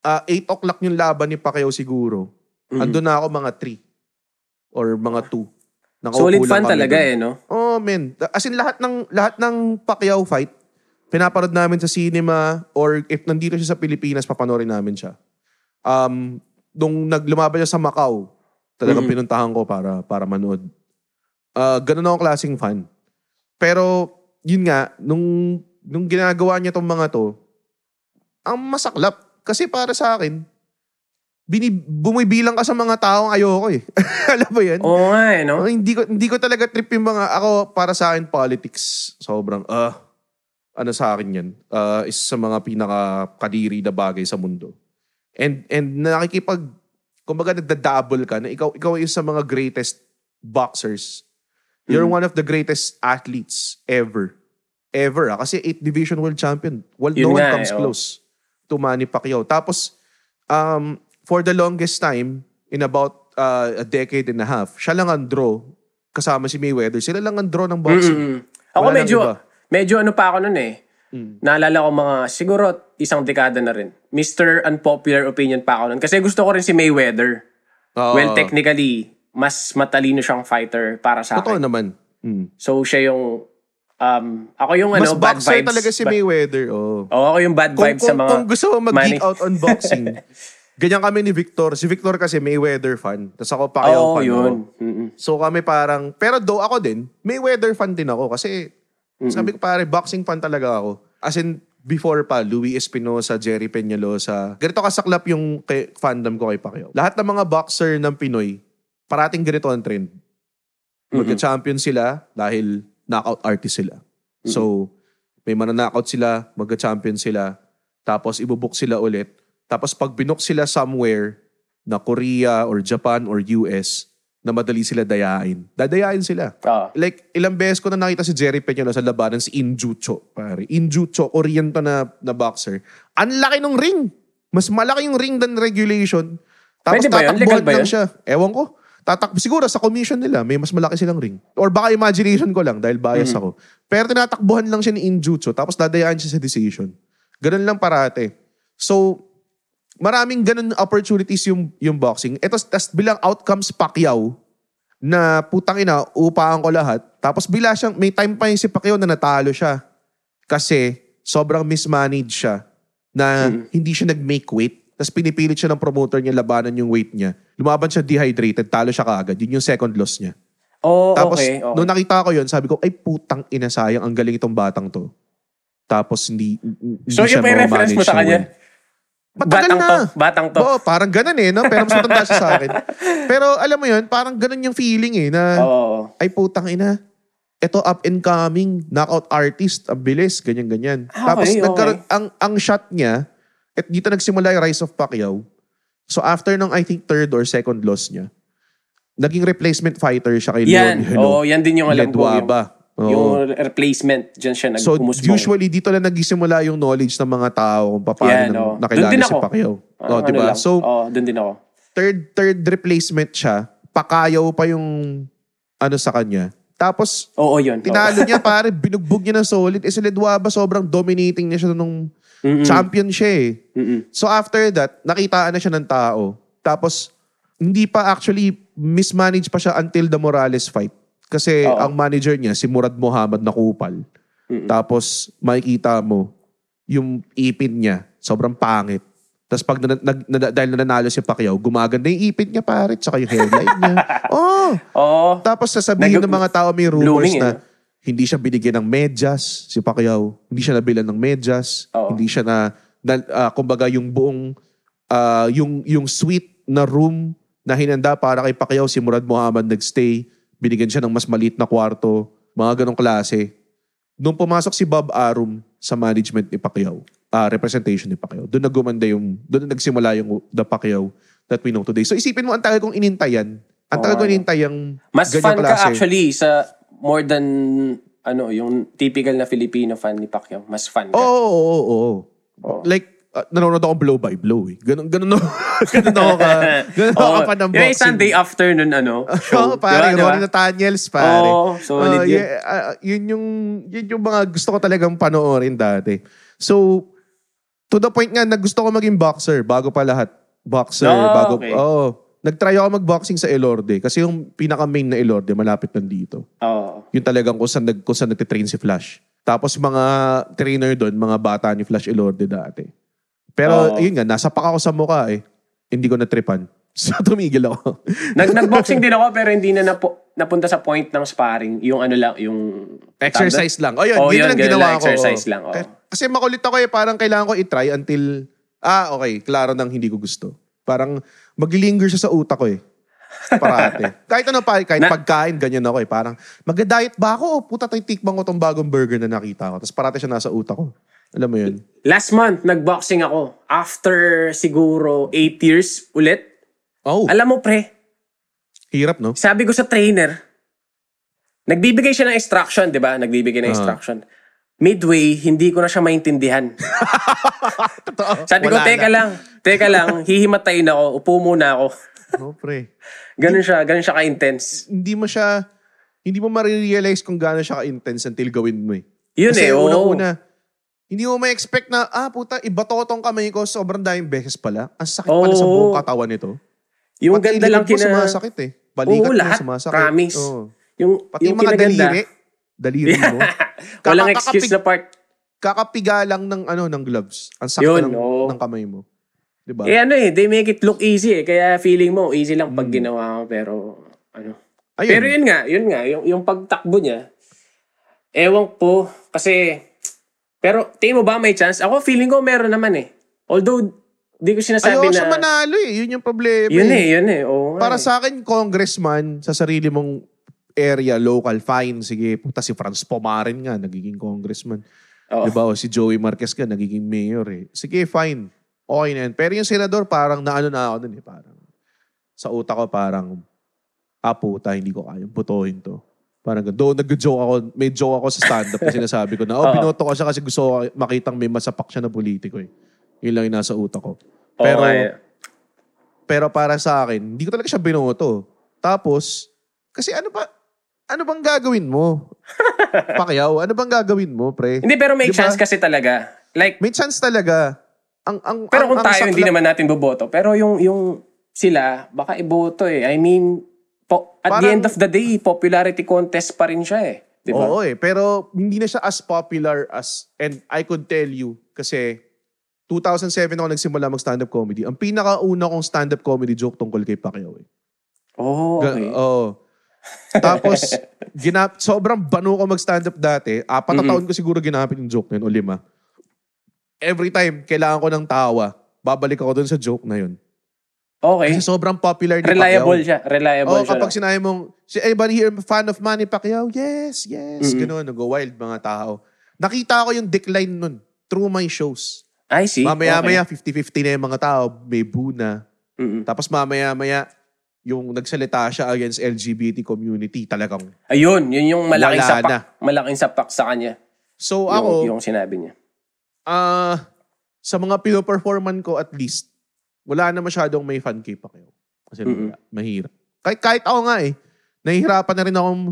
S2: ah, 8 o'clock yung laban ni Pacquiao siguro.
S1: Mhm.
S2: Andun na ako mga 3 or mga 2.
S1: Solid fan talaga eh, no?
S2: Oh, man. As in, lahat ng, lahat ng Pacquiao fight, pinaparod namin sa cinema or if nandito siya sa Pilipinas, papanorin namin siya. Um, nung naglumaban siya sa Macau, talagang
S1: Mhm.
S2: pinuntahan ko para para manood. Uh, ganun ako klaseng fan. Pero, yun nga, nung, nung ginagawa niya tong mga to, ang masaklap. Kasi para sa akin, bini, bumibilang ka sa mga taong ayoko eh. Alam mo yan?
S1: Oo nga eh, no?
S2: Oh, hindi ko hindi ko talaga trip yung mga ako para sa akin politics sobrang ah ano sa akin yan. Uh, isa sa mga pinaka kadiri na bagay sa mundo. And and nakikipag kumbaga nagda-double ka na ikaw ikaw is sa mga greatest boxers. You're
S1: Mm.
S2: one of the greatest athletes ever. Ever. Ah. Kasi 8 division world champion. Well,
S1: Yun
S2: no one comes
S1: eh, oh.
S2: close to Manny Pacquiao. Tapos um, for the longest time, in about uh, a decade and a half, siya lang ang draw kasama si Mayweather. Sila lang ang draw ng boxing.
S1: Mm-mm. Ako
S2: Wala
S1: medyo, medyo ano pa ako nun eh.
S2: Mm.
S1: Naalala ko mga, siguro isang dekada na rin. Mr. Unpopular Opinion pa ako nun. Kasi gusto ko rin si Mayweather.
S2: Oo.
S1: well, technically, mas matalino siyang fighter para sa
S2: Totoo
S1: akin.
S2: naman. Mm.
S1: So, siya yung Um, ako yung
S2: Mas
S1: ano, bad
S2: boxer
S1: vibes.
S2: talaga si Mayweather. Oh.
S1: Oo, ako yung bad
S2: Kung,
S1: vibes sa
S2: kung,
S1: mga...
S2: kung gusto mo mag-geek out on boxing, ganyan kami ni Victor. Si Victor kasi Mayweather fan. Tapos ako Pacquiao
S1: Oo,
S2: fan.
S1: yun. Mm-mm.
S2: So kami parang, pero do ako din, Mayweather fan din ako kasi sabi ko pare, boxing fan talaga ako. As in, before pa, Louis Espinosa, Jerry Peñalosa. Ganito kasaklap yung kay, fandom ko kay Pacquiao. Lahat ng mga boxer ng Pinoy, parating ganito ang trend. Magka-champion sila dahil knockout artist sila. So, may mana-knockout sila, magka-champion sila, tapos ibubuk sila ulit. Tapos pag binuk sila somewhere na Korea or Japan or US, na madali sila dayain. Dadayain sila.
S1: Oo.
S2: Like, ilang beses ko na nakita si Jerry Peñalo sa labanan si Injucho, pare. Injucho, Korean to na, na boxer. Ang laki ng ring. Mas malaki yung ring than regulation. Tapos
S1: Pwede ba yun? Legal ba yun?
S2: siya. Ewan ko. Tatak siguro sa commission nila, may mas malaki silang ring. Or baka imagination ko lang dahil bias
S1: Mm-hmm.
S2: ako. Pero tinatakbuhan lang siya ni Injutsu tapos dadayaan siya sa decision. Ganun lang parate. So, maraming ganun opportunities yung, yung boxing. Ito, tas bilang outcomes Pacquiao, na putang ina, upahan ko lahat. Tapos bila siyang, may time pa yung si Pacquiao na natalo siya. Kasi sobrang mismanaged siya na hindi siya nag-make weight. Tapos pinipilit siya ng promoter niya labanan yung weight niya. Lumaban siya dehydrated, talo siya kaagad. Yun yung second loss niya.
S1: Oh,
S2: Tapos,
S1: okay, okay.
S2: nung nakita ko yun, sabi ko, ay putang ina sayang, ang galing itong batang to. Tapos hindi, hindi
S1: so,
S2: siya
S1: reference mo
S2: ma-manage
S1: sa kanya?
S2: Matagal
S1: Batang
S2: na.
S1: to. Batang to.
S2: Oo, parang ganun eh, no? Pero mas matanda siya sa akin. Pero alam mo yun, parang ganun yung feeling eh, na
S1: Oo.
S2: ay putang ina, ito up and coming, knockout artist, ang bilis, ganyan-ganyan.
S1: Ah,
S2: Tapos
S1: okay,
S2: nagkaroon,
S1: okay.
S2: ang, ang shot niya, at dito nagsimula yung Rise of Pacquiao. So after ng I think third or second loss niya, naging replacement fighter siya kay
S1: Yan.
S2: Leon Hello.
S1: Oo, yan din yung alam ko. Yung,
S2: Ledwaba. Oo.
S1: yung replacement. Diyan siya
S2: So
S1: nagpumusbong.
S2: usually dito lang nagsisimula yung knowledge ng mga tao kung paano
S1: Yan,
S2: nang
S1: oo.
S2: nakilala si
S1: ako.
S2: Pacquiao.
S1: Ah,
S2: oh,
S1: ano
S2: di ba?
S1: lang.
S2: So
S1: Oo, doon din ako.
S2: third third replacement siya, pakayaw pa yung ano sa kanya. Tapos
S1: Oo, yun. Oo.
S2: tinalo niya pare, binugbog niya ng solid. Eh si Ledwaba sobrang dominating niya siya nung
S1: Mm-mm.
S2: champion siya eh.
S1: Mm-mm.
S2: So after that, nakitaan na siya ng tao. Tapos hindi pa actually mismanage pa siya until the Morales fight. Kasi
S1: Oo.
S2: ang manager niya, si Murad Muhammad na kupal. Tapos makikita mo, yung ipin niya, sobrang pangit. Tapos pag na, nag, na- dahil nanalo si Pacquiao, gumaganda yung ipin niya pare, tsaka yung hairline niya. Oh!
S1: Oo.
S2: Tapos sasabihin
S1: Nag-
S2: ng mga tao may rumors
S1: blooming,
S2: na
S1: eh?
S2: Hindi siya binigyan ng medyas, si Pacquiao. Hindi siya nabilan ng medyas.
S1: Oo.
S2: Hindi siya na, na ah, kumbaga yung buong, ah, yung, yung suite na room na hinanda para kay Pacquiao, si Murad Muhammad nagstay. Binigyan siya ng mas maliit na kwarto. Mga ganong klase. Nung pumasok si Bob Arum sa management ni Pacquiao, ah, representation ni Pacquiao, doon nagumanda yung, doon na nagsimula yung the Pacquiao that we know today. So isipin mo, ang tagal kong inintayan. Ang tagal
S1: Oo.
S2: kong inintay yung
S1: Mas fan ka actually sa more than ano, yung typical na Filipino fan ni Pacquiao. Mas fan ka.
S2: Oo, oo, oo, oo.
S1: Oo.
S2: Like, uh, nanonood ako blow by blow eh. Ganun, ganun, ako- ganun ako ka. Ganun ako
S1: Oo.
S2: ka ng
S1: Yung
S2: boxing.
S1: Sunday afternoon, ano,
S2: Oo,
S1: show.
S2: pare.
S1: Diba, diba?
S2: Ronnie Nathaniels, pare.
S1: Oo, solid
S2: Oo,
S1: yun.
S2: ah, yun yung, yun yung mga gusto ko talagang panoorin dati. So, to the point nga na gusto ko maging boxer bago pa lahat. Boxer,
S1: Ah,
S2: bago,
S1: okay.
S2: oo. Nag-try ako mag-boxing sa Elorde kasi yung pinaka-main na Elorde malapit lang dito.
S1: Oo.
S2: Yung talagang kung saan, nag, kung saan nagtitrain si Flash. Tapos mga trainer doon, mga bata ni Flash Elorde dati. Pero
S1: Oo.
S2: yun nga, nasa pa ako sa mukha eh. Hindi ko natripan. So tumigil ako.
S1: Nag nagboxing din ako pero hindi na napu- napunta sa point ng sparring. Yung ano lang, yung
S2: exercise lang. O yun,
S1: Oh,
S2: yun,
S1: yun,
S2: lang ginawa
S1: lang,
S2: ko.
S1: exercise lang.
S2: K- Kasi makulit ako eh, parang kailangan ko i-try until, ah okay, klaro nang hindi ko gusto. Parang maglilinger siya sa utak ko eh. Parate. kahit ano pa, kahit
S1: Na-
S2: pagkain, ganyan ako eh. Parang, mag-diet ba ako? O puta, tayo tikman ko tong bagong burger na nakita ko. Tapos parate siya nasa utak ko. Alam mo yun?
S1: Last month, nagboxing ako. After siguro 8 years ulit.
S2: Oh,
S1: Alam mo pre,
S2: hirap no?
S1: sabi ko sa trainer, nagbibigay siya ng instruction, di ba? Nagbibigay ng
S2: Ah.
S1: instruction. Midway, hindi ko na siya maintindihan. Sabi ko,
S2: Wala
S1: teka
S2: na.
S1: lang, teka lang, hihimatayin ako, upo muna ako.
S2: Oh, pre.
S1: Ganun siya, ganun siya ka-intense.
S2: Hindi mo siya, hindi mo marirealize kung gaano siya ka-intense until gawin mo eh.
S1: Yun
S2: Kasi
S1: eh, oo.
S2: unang-una, hindi mo ma-expect na, ah puta, iba to tong kamay ko, sobrang daming beses pala. Ang sakit pala sa
S1: Oo.
S2: buong katawan nito.
S1: Yung
S2: Pati
S1: ganda lang
S2: likod mo
S1: kina...
S2: sumasakit eh. Balikat
S1: Oo,
S2: mo
S1: lahat.
S2: sumasakit.
S1: Promise.
S2: Oo.
S1: Yung,
S2: Pati
S1: yung
S2: yung mga
S1: kinaganda,
S2: daliri. Daliri mo.
S1: Walang
S2: Kaka-
S1: excuse na part.
S2: Kakapiga lang ng ano ng gloves. Ang sakit
S1: Yun,
S2: ng,
S1: oo.
S2: ng kamay mo. 'Di ba?
S1: Eh ano eh, they make it look easy eh. Kaya feeling mo, easy lang
S2: Hmm.
S1: pag ginawa mo. Pero, ano.
S2: Ayun.
S1: Pero yun nga, yun nga, yung, yung pagtakbo niya, ewan po, kasi, pero tingin mo ba may chance? Ako feeling ko meron naman eh. Although, di ko sinasabi
S2: Ayaw
S1: na...
S2: siya manalo eh. Yun yung problema.
S1: Yun
S2: eh.
S1: eh, yun eh. Oo, nga
S2: Para
S1: eh.
S2: sa akin, congressman sa sarili mong area, local, fine. Sige, puta si Franz Pomarin nga, nagiging congressman.
S1: Oo.
S2: Di ba? O si Joey Marquez nga, nagiging mayor eh. Sige, fine. Okay na yan. Pero yung senador, parang naano na ako dun eh. Parang, sa utak ko parang, ah puta, hindi ko kayang putuhin to. Parang, doon nag-joke ako, may joke ako sa stand-up na sinasabi ko na, oh, binoto ko siya kasi gusto ko makitang may masapak siya na politiko eh. Yun lang yung nasa utak ko. Pero,
S1: Okay.
S2: pero para sa akin, hindi ko talaga siya binoto. Tapos, kasi ano ba, ano bang gagawin mo? Pacquiao, ano bang gagawin mo, pre?
S1: Hindi, pero may
S2: Di ba?
S1: chance kasi talaga. Like,
S2: May chance talaga. Ang, ang,
S1: pero
S2: ang,
S1: kung
S2: ang
S1: tayo, hindi
S2: sakla-
S1: naman natin boboto. Pero yung, yung sila, baka iboto eh. I mean, po, at the
S2: Parang-
S1: end of the day, popularity contest pa rin siya eh. Di ba?
S2: Oo eh, pero hindi na siya as popular as, and I could tell you, kasi 2007 ako nagsimula mag-stand-up comedy. Ang pinakauna kong stand-up comedy joke tungkol kay Pacquiao eh.
S1: Oh,
S2: Ga-
S1: okay.
S2: Tapos, ginap, sobrang bano ko mag-stand up dati. Apat na
S1: Mhm.
S2: taon ko siguro ginapit yung joke na yun, o lima. Every time, kailangan ko ng tawa, babalik ako dun sa joke na yun.
S1: Okay.
S2: Kasi sobrang popular ni
S1: Reliable
S2: Pacquiao.
S1: siya. Reliable
S2: Oo,
S1: siya.
S2: kapag sinabi mong, si anybody here fan of Manny Pacquiao? Yes, yes.
S1: Mhm.
S2: Ganun, go wild mga tao. Nakita ko yung decline nun through my shows.
S1: I see.
S2: Mamaya-maya, 50-50 na yung mga tao. May boo na.
S1: Okay. Mm-mm.
S2: Tapos mamaya-maya, yung nagsalita siya against LGBT community, talagang
S1: Ayun, yun yung malaking
S2: Wala
S1: sapak.
S2: na.
S1: Malaking sapak sa kanya.
S2: So
S1: Yung,
S2: ako,
S1: yung sinabi niya.
S2: ah sa mga pino-performan ko at least, wala na masyadong may fan kay Pacquiao. Kasi
S1: Mm-mm.
S2: wala, mahirap. Kahit, kahit ako nga eh, nahihirapan na rin akong,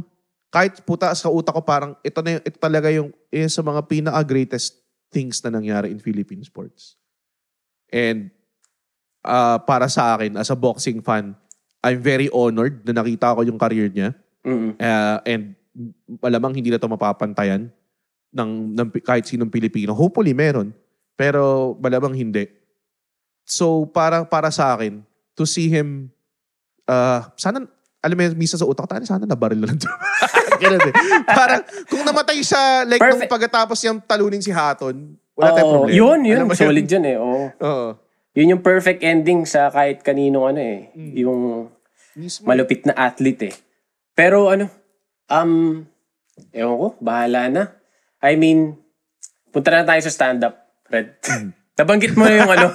S2: kahit puta sa utak ko parang, ito, na, ito talaga yung, yung sa mga pinaka-greatest things na nangyari in Philippine sports. And ah, para sa akin, as a boxing fan, I'm very honored na nakita ko yung career niya.
S1: Mm-mm.
S2: Uh, and malamang hindi na to mapapantayan ng, ng kahit sinong Pilipino. Hopefully meron. Pero malamang hindi. So, para, para sa akin, to see him, uh, sana, alam mo yun, minsan sa utak, tani, sana nabaril na lang. Ganun eh. Parang, kung namatay siya, like,
S1: Perfect.
S2: nung pagkatapos niyang talunin si Hatton, wala tayong problema.
S1: Yun, yun.
S2: Alam mo
S1: Solid yun eh. Oo.
S2: Oo.
S1: Yun yung perfect ending sa kahit kanino ano eh.
S2: Mm.
S1: Yung
S2: Mismo.
S1: malupit na athlete eh. Pero ano, um, ewan ko, bahala na. I mean, punta na tayo sa stand-up, Fred.
S2: Mm.
S1: Nabanggit mo na yung ano.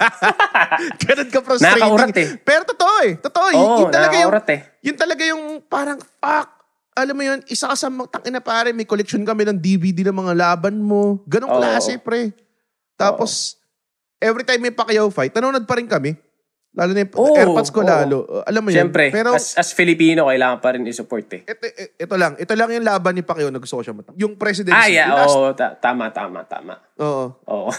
S2: Ganun ka frustrating.
S1: Nakakaurat eh.
S2: Pero totoo eh. Totoo.
S1: Oo,
S2: yun, yun talaga yung,
S1: eh.
S2: yun talaga yung parang, fuck, alam mo yun, isa ka sa tangin na pare, may collection kami ng DVD ng mga laban mo. Ganong
S1: Oo.
S2: klase, pre. Tapos, every time may Pacquiao fight, nanonood pa rin kami. Lalo na yung
S1: Oo,
S2: airpods ko
S1: oo.
S2: lalo. Alam mo yun.
S1: Siyempre,
S2: Pero,
S1: as, as Filipino, kailangan pa rin i-support eh.
S2: ito, ito lang. Ito lang yung laban ni Pacquiao na gusto ko siya matang. Yung presidency.
S1: Ah, yeah.
S2: last-
S1: Oo, ta- tama, tama, tama.
S2: Oo.
S1: Oo.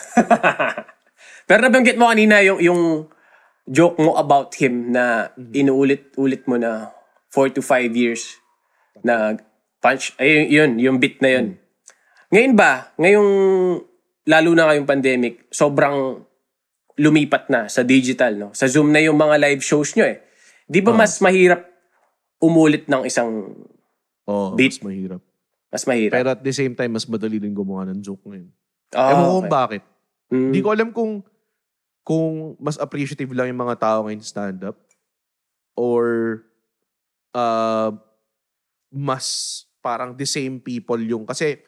S1: Pero nabanggit mo kanina yung, yung joke mo about him na
S2: Mhm.
S1: inuulit-ulit mo na 4 to 5 years na punch. Ay, yun, yung bit na yun.
S2: Mhm.
S1: Ngayon ba, ngayong lalo na ngayong pandemic, sobrang lumipat na sa digital, no? Sa Zoom na yung mga live shows nyo eh. Di ba mas mahirap umulit ng isang
S2: Oo,
S1: Beat.
S2: mas mahirap.
S1: mas mahirap?
S2: Pero at the same time, mas madali din gumawa ng joke ngayon.
S1: Ah,
S2: Ewan ko
S1: okay.
S2: kung bakit.
S1: Mm.
S2: Ko alam kung kung mas appreciative lang yung mga tao ngayon stand-up or uh, mas parang the same people yung kasi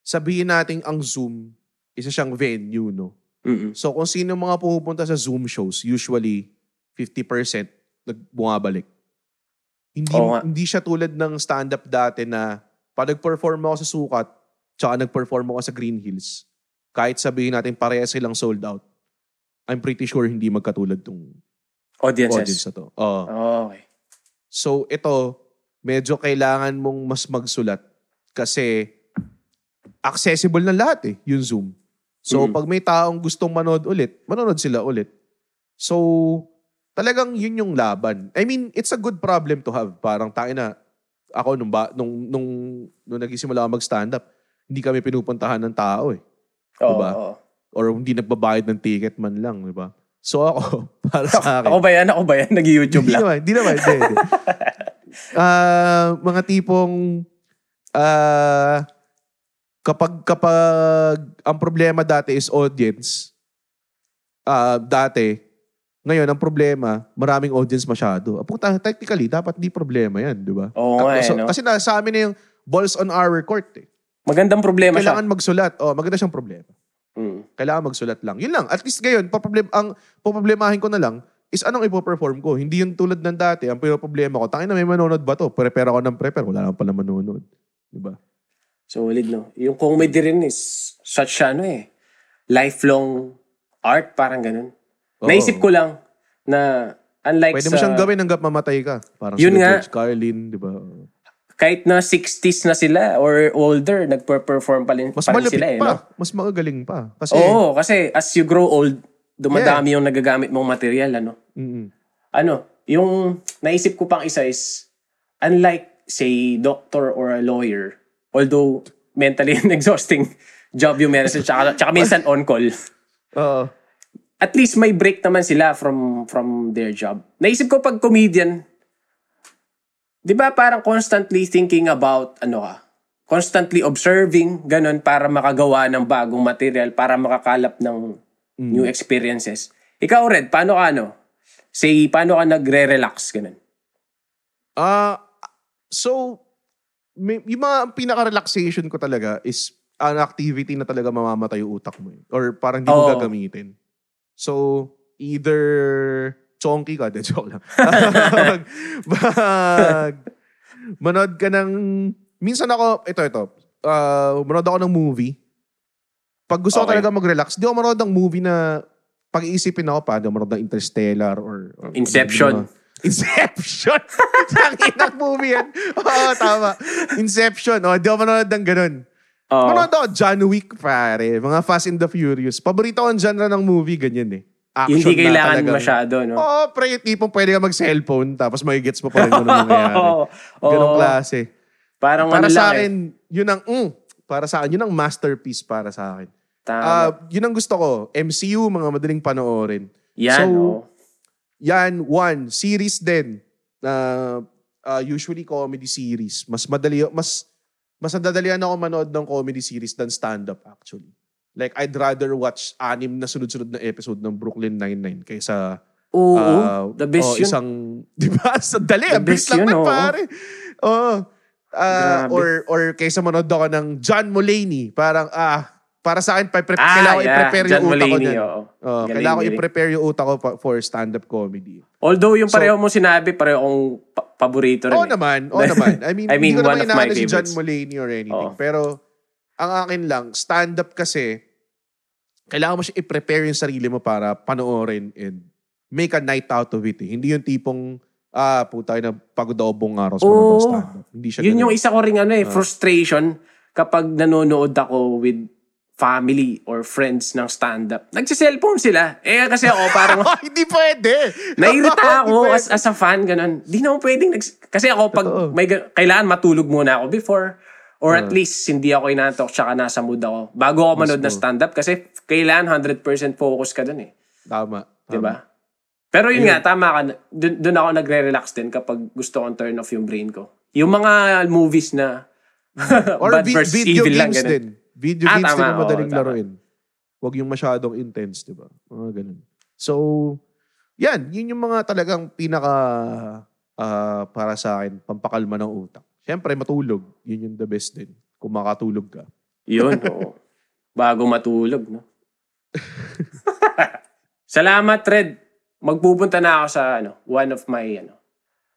S2: sabihin natin ang Zoom isa siyang venue no.
S1: Mm-mm.
S2: So kung sino mga pumupunta sa Zoom shows usually 50% nagbumabalik. Hindi
S1: Oo nga.
S2: hindi siya tulad ng stand-up dati na pag nag-perform ako sa Sukat tsaka nag-perform ako sa Green Hills kahit sabihin natin pareha silang sold out, I'm pretty sure hindi magkatulad tong
S1: Audiences.
S2: audience na to. Oo.
S1: Okay.
S2: So ito, medyo kailangan mong mas magsulat kasi accessible na lahat eh, yung Zoom. So
S1: Mhm.
S2: pag may taong gustong manood ulit, manonood sila ulit. So talagang yun yung laban. I mean, it's a good problem to have. Parang tayo na, ako nung, ba, nung, nung, nung nagsisimula ako mag-stand up, hindi kami pinupuntahan ng tao eh.
S1: Oo,
S2: Diba?
S1: oo.
S2: Or hindi nagbabayad ng ticket man lang, di ba? So ako, para sa akin.
S1: Ako ba yan? Ako ba yan? Nag-YouTube
S2: Hindi
S1: lang.
S2: naman, hindi naman. Hindi, hindi. Ah, mga tipong ah kapag kapag ang problema dati is audience, ah dati, ngayon ang problema, maraming audience masyado. Ah, Puta, technically, dapat di problema yan, di ba?
S1: Oo nga eh,
S2: So,
S1: no?
S2: Kasi nasa amin na yung balls on our court eh.
S1: Magandang problema siya.
S2: Kailangan magsulat. Oh, maganda siyang problema.
S1: Mm.
S2: Kailangan magsulat lang. Yun lang. At least ngayon, paproblem, ang poproblemahin ko na lang is anong ipoperform ko. Hindi yung tulad ng dati. Ang problema ko, tangin na may manonood ba to? Prepare ako ng prepare. Wala naman pala manonood. Diba?
S1: Solid, no? Yung comedy rin is such ano eh. Lifelong art, parang ganun.
S2: Oo.
S1: Naisip ko lang na unlike
S2: Pwede
S1: sa...
S2: mo siyang gawin hanggat mamatay ka. Parang
S1: Yun
S2: sila
S1: nga.
S2: George Carlin, di ba?
S1: Kahit na 60s na sila or older, nagper-perform pa rin,
S2: Mas
S1: pa rin sila eh.
S2: pa.
S1: No?
S2: Mas magagaling pa. Kasi,
S1: Oo, kasi as you grow old, dumadami yung nagagamit mong material, ano?
S2: mm,
S1: Ano, yung naisip ko pang isa is, unlike, say, doctor or a lawyer, although mentally and exhausting job yung meron sila, tsaka, tsaka minsan on call,
S2: oo.
S1: at least may break naman sila from from their job. Naisip ko pag comedian, 'di ba parang constantly thinking about ano ka, constantly observing ganun para makagawa ng bagong material, para makakalap ng new experiences. Ikaw Red, paano ka ano? Say, paano ka nagre-relax ganun?
S2: Ah, so, may, yung mga pinaka-relaxation ko talaga is an activity na talaga mamamatay yung utak mo. eh. Or parang hindi mo
S1: Oo.
S2: gagamitin. So, either chonky ka, de joke lang. mag, mag, manood ka ng, minsan ako, ito, ito, uh, manood ako ng movie. Pag gusto ko
S1: Okay.
S2: talaga mag-relax, di ako manood ng movie na pag-iisipin ako pa, di ako manood ng Interstellar or, or
S1: Inception.
S2: Inception. Tangin ng movie yan. Oo, tama. Inception. Oh, di ako manonood ng ganun.
S1: Oo.
S2: Manonood ako John Wick, pare. Mga Fast and the Furious. Paborito ang genre ng movie, ganyan eh. Action
S1: hindi
S2: na
S1: kailangan
S2: talagang-
S1: masyado, no?
S2: Oo, pre, yung tipong pwede ka mag-cellphone tapos magigets mo pa rin ano nangyayari.
S1: Oo.
S2: Ganong
S1: Oo.
S2: klase.
S1: Parang
S2: Para
S1: ano
S2: sa
S1: eh.
S2: akin, yun ang, mm, para sa akin, yun ang masterpiece para sa akin.
S1: Tama.
S2: Ah, yun ang gusto ko. MCU, mga madaling panoorin.
S1: Yan,
S2: so,
S1: oo.
S2: Yan, one. Series din. Na uh, usually comedy series. Mas madali, mas, mas nadadalian ako manood ng comedy series than stand-up actually. Like, I'd rather watch anim na sunod-sunod na episode ng Brooklyn Nine-Nine kaysa
S1: Oo,
S2: ah,
S1: the best
S2: oh,
S1: yun.
S2: isang, di ba? Sa dali,
S1: The best
S2: lang
S1: yun, oo.
S2: pare. Oo. Ah,
S1: Grabe.
S2: or, or kaysa manood ako ng John Mulaney. Parang, ah, para sa akin, pre-
S1: Ah,
S2: kailangan ko
S1: yeah.
S2: i-prepare
S1: John
S2: yung utak ko
S1: Mulaney,
S2: dyan.
S1: oo.
S2: Oh,
S1: Galing,
S2: kailangan ko i-prepare yung utak ko for stand-up comedy.
S1: Although yung
S2: So-
S1: pareho mo sinabi, pareho akong pa- paborito rin.
S2: Oo
S1: eh.
S2: naman, oo naman. I mean,
S1: I mean,
S2: hindi ko
S1: one
S2: naman
S1: of my
S2: inaano si John. Mulaney or anything.
S1: Oo.
S2: Pero, ang akin lang, stand-up kasi, kailangan mo siya i-prepare yung sarili mo para panoorin and make a night out of it. Eh. Hindi yung tipong, ah, puta na pagod ako buong araw sa oh, stand-up. Hindi siya
S1: Yun
S2: ganun.
S1: yung isa ko ring ano eh,
S2: Ah.
S1: frustration kapag nanonood ako with family or friends ng stand-up. Nagsiselfone sila. Eh kasi ako parang
S2: hindi pwede!
S1: nairita ako
S2: pwede.
S1: as, as a fan, ganun. Di na pwedeng, nags- kasi ako pag
S2: Totoo.
S1: may, ga- kailangan matulog muna ako before or at least hindi ako inaantok tsaka nasa mood ako. Bago ako manood ng stand-up kasi kailangan 100% focus ka dun eh.
S2: Tama. tama.
S1: Di ba? Pero yun nga, tama ka. Dun, dun ako nagre-relax din kapag gusto kong turn off yung brain ko. Yung mga movies na
S2: Or
S1: bad
S2: vi-
S1: versus
S2: video
S1: evil lang.
S2: games
S1: ganun.
S2: din. Video
S1: Ah,
S2: games
S1: tama,
S2: din ang madaling
S1: oo, tama.
S2: laruin. Huwag yung masyadong intense, di ba? Mga ganun. So, yan. Yun yung mga talagang pinaka ah, para sa akin, pampakalma ng utak. Siyempre, matulog. Yun yung the best din. Kung makatulog ka.
S1: Yun, oo. Bago matulog, no? Salamat, Red. Magpupunta na ako sa ano, one of my ano,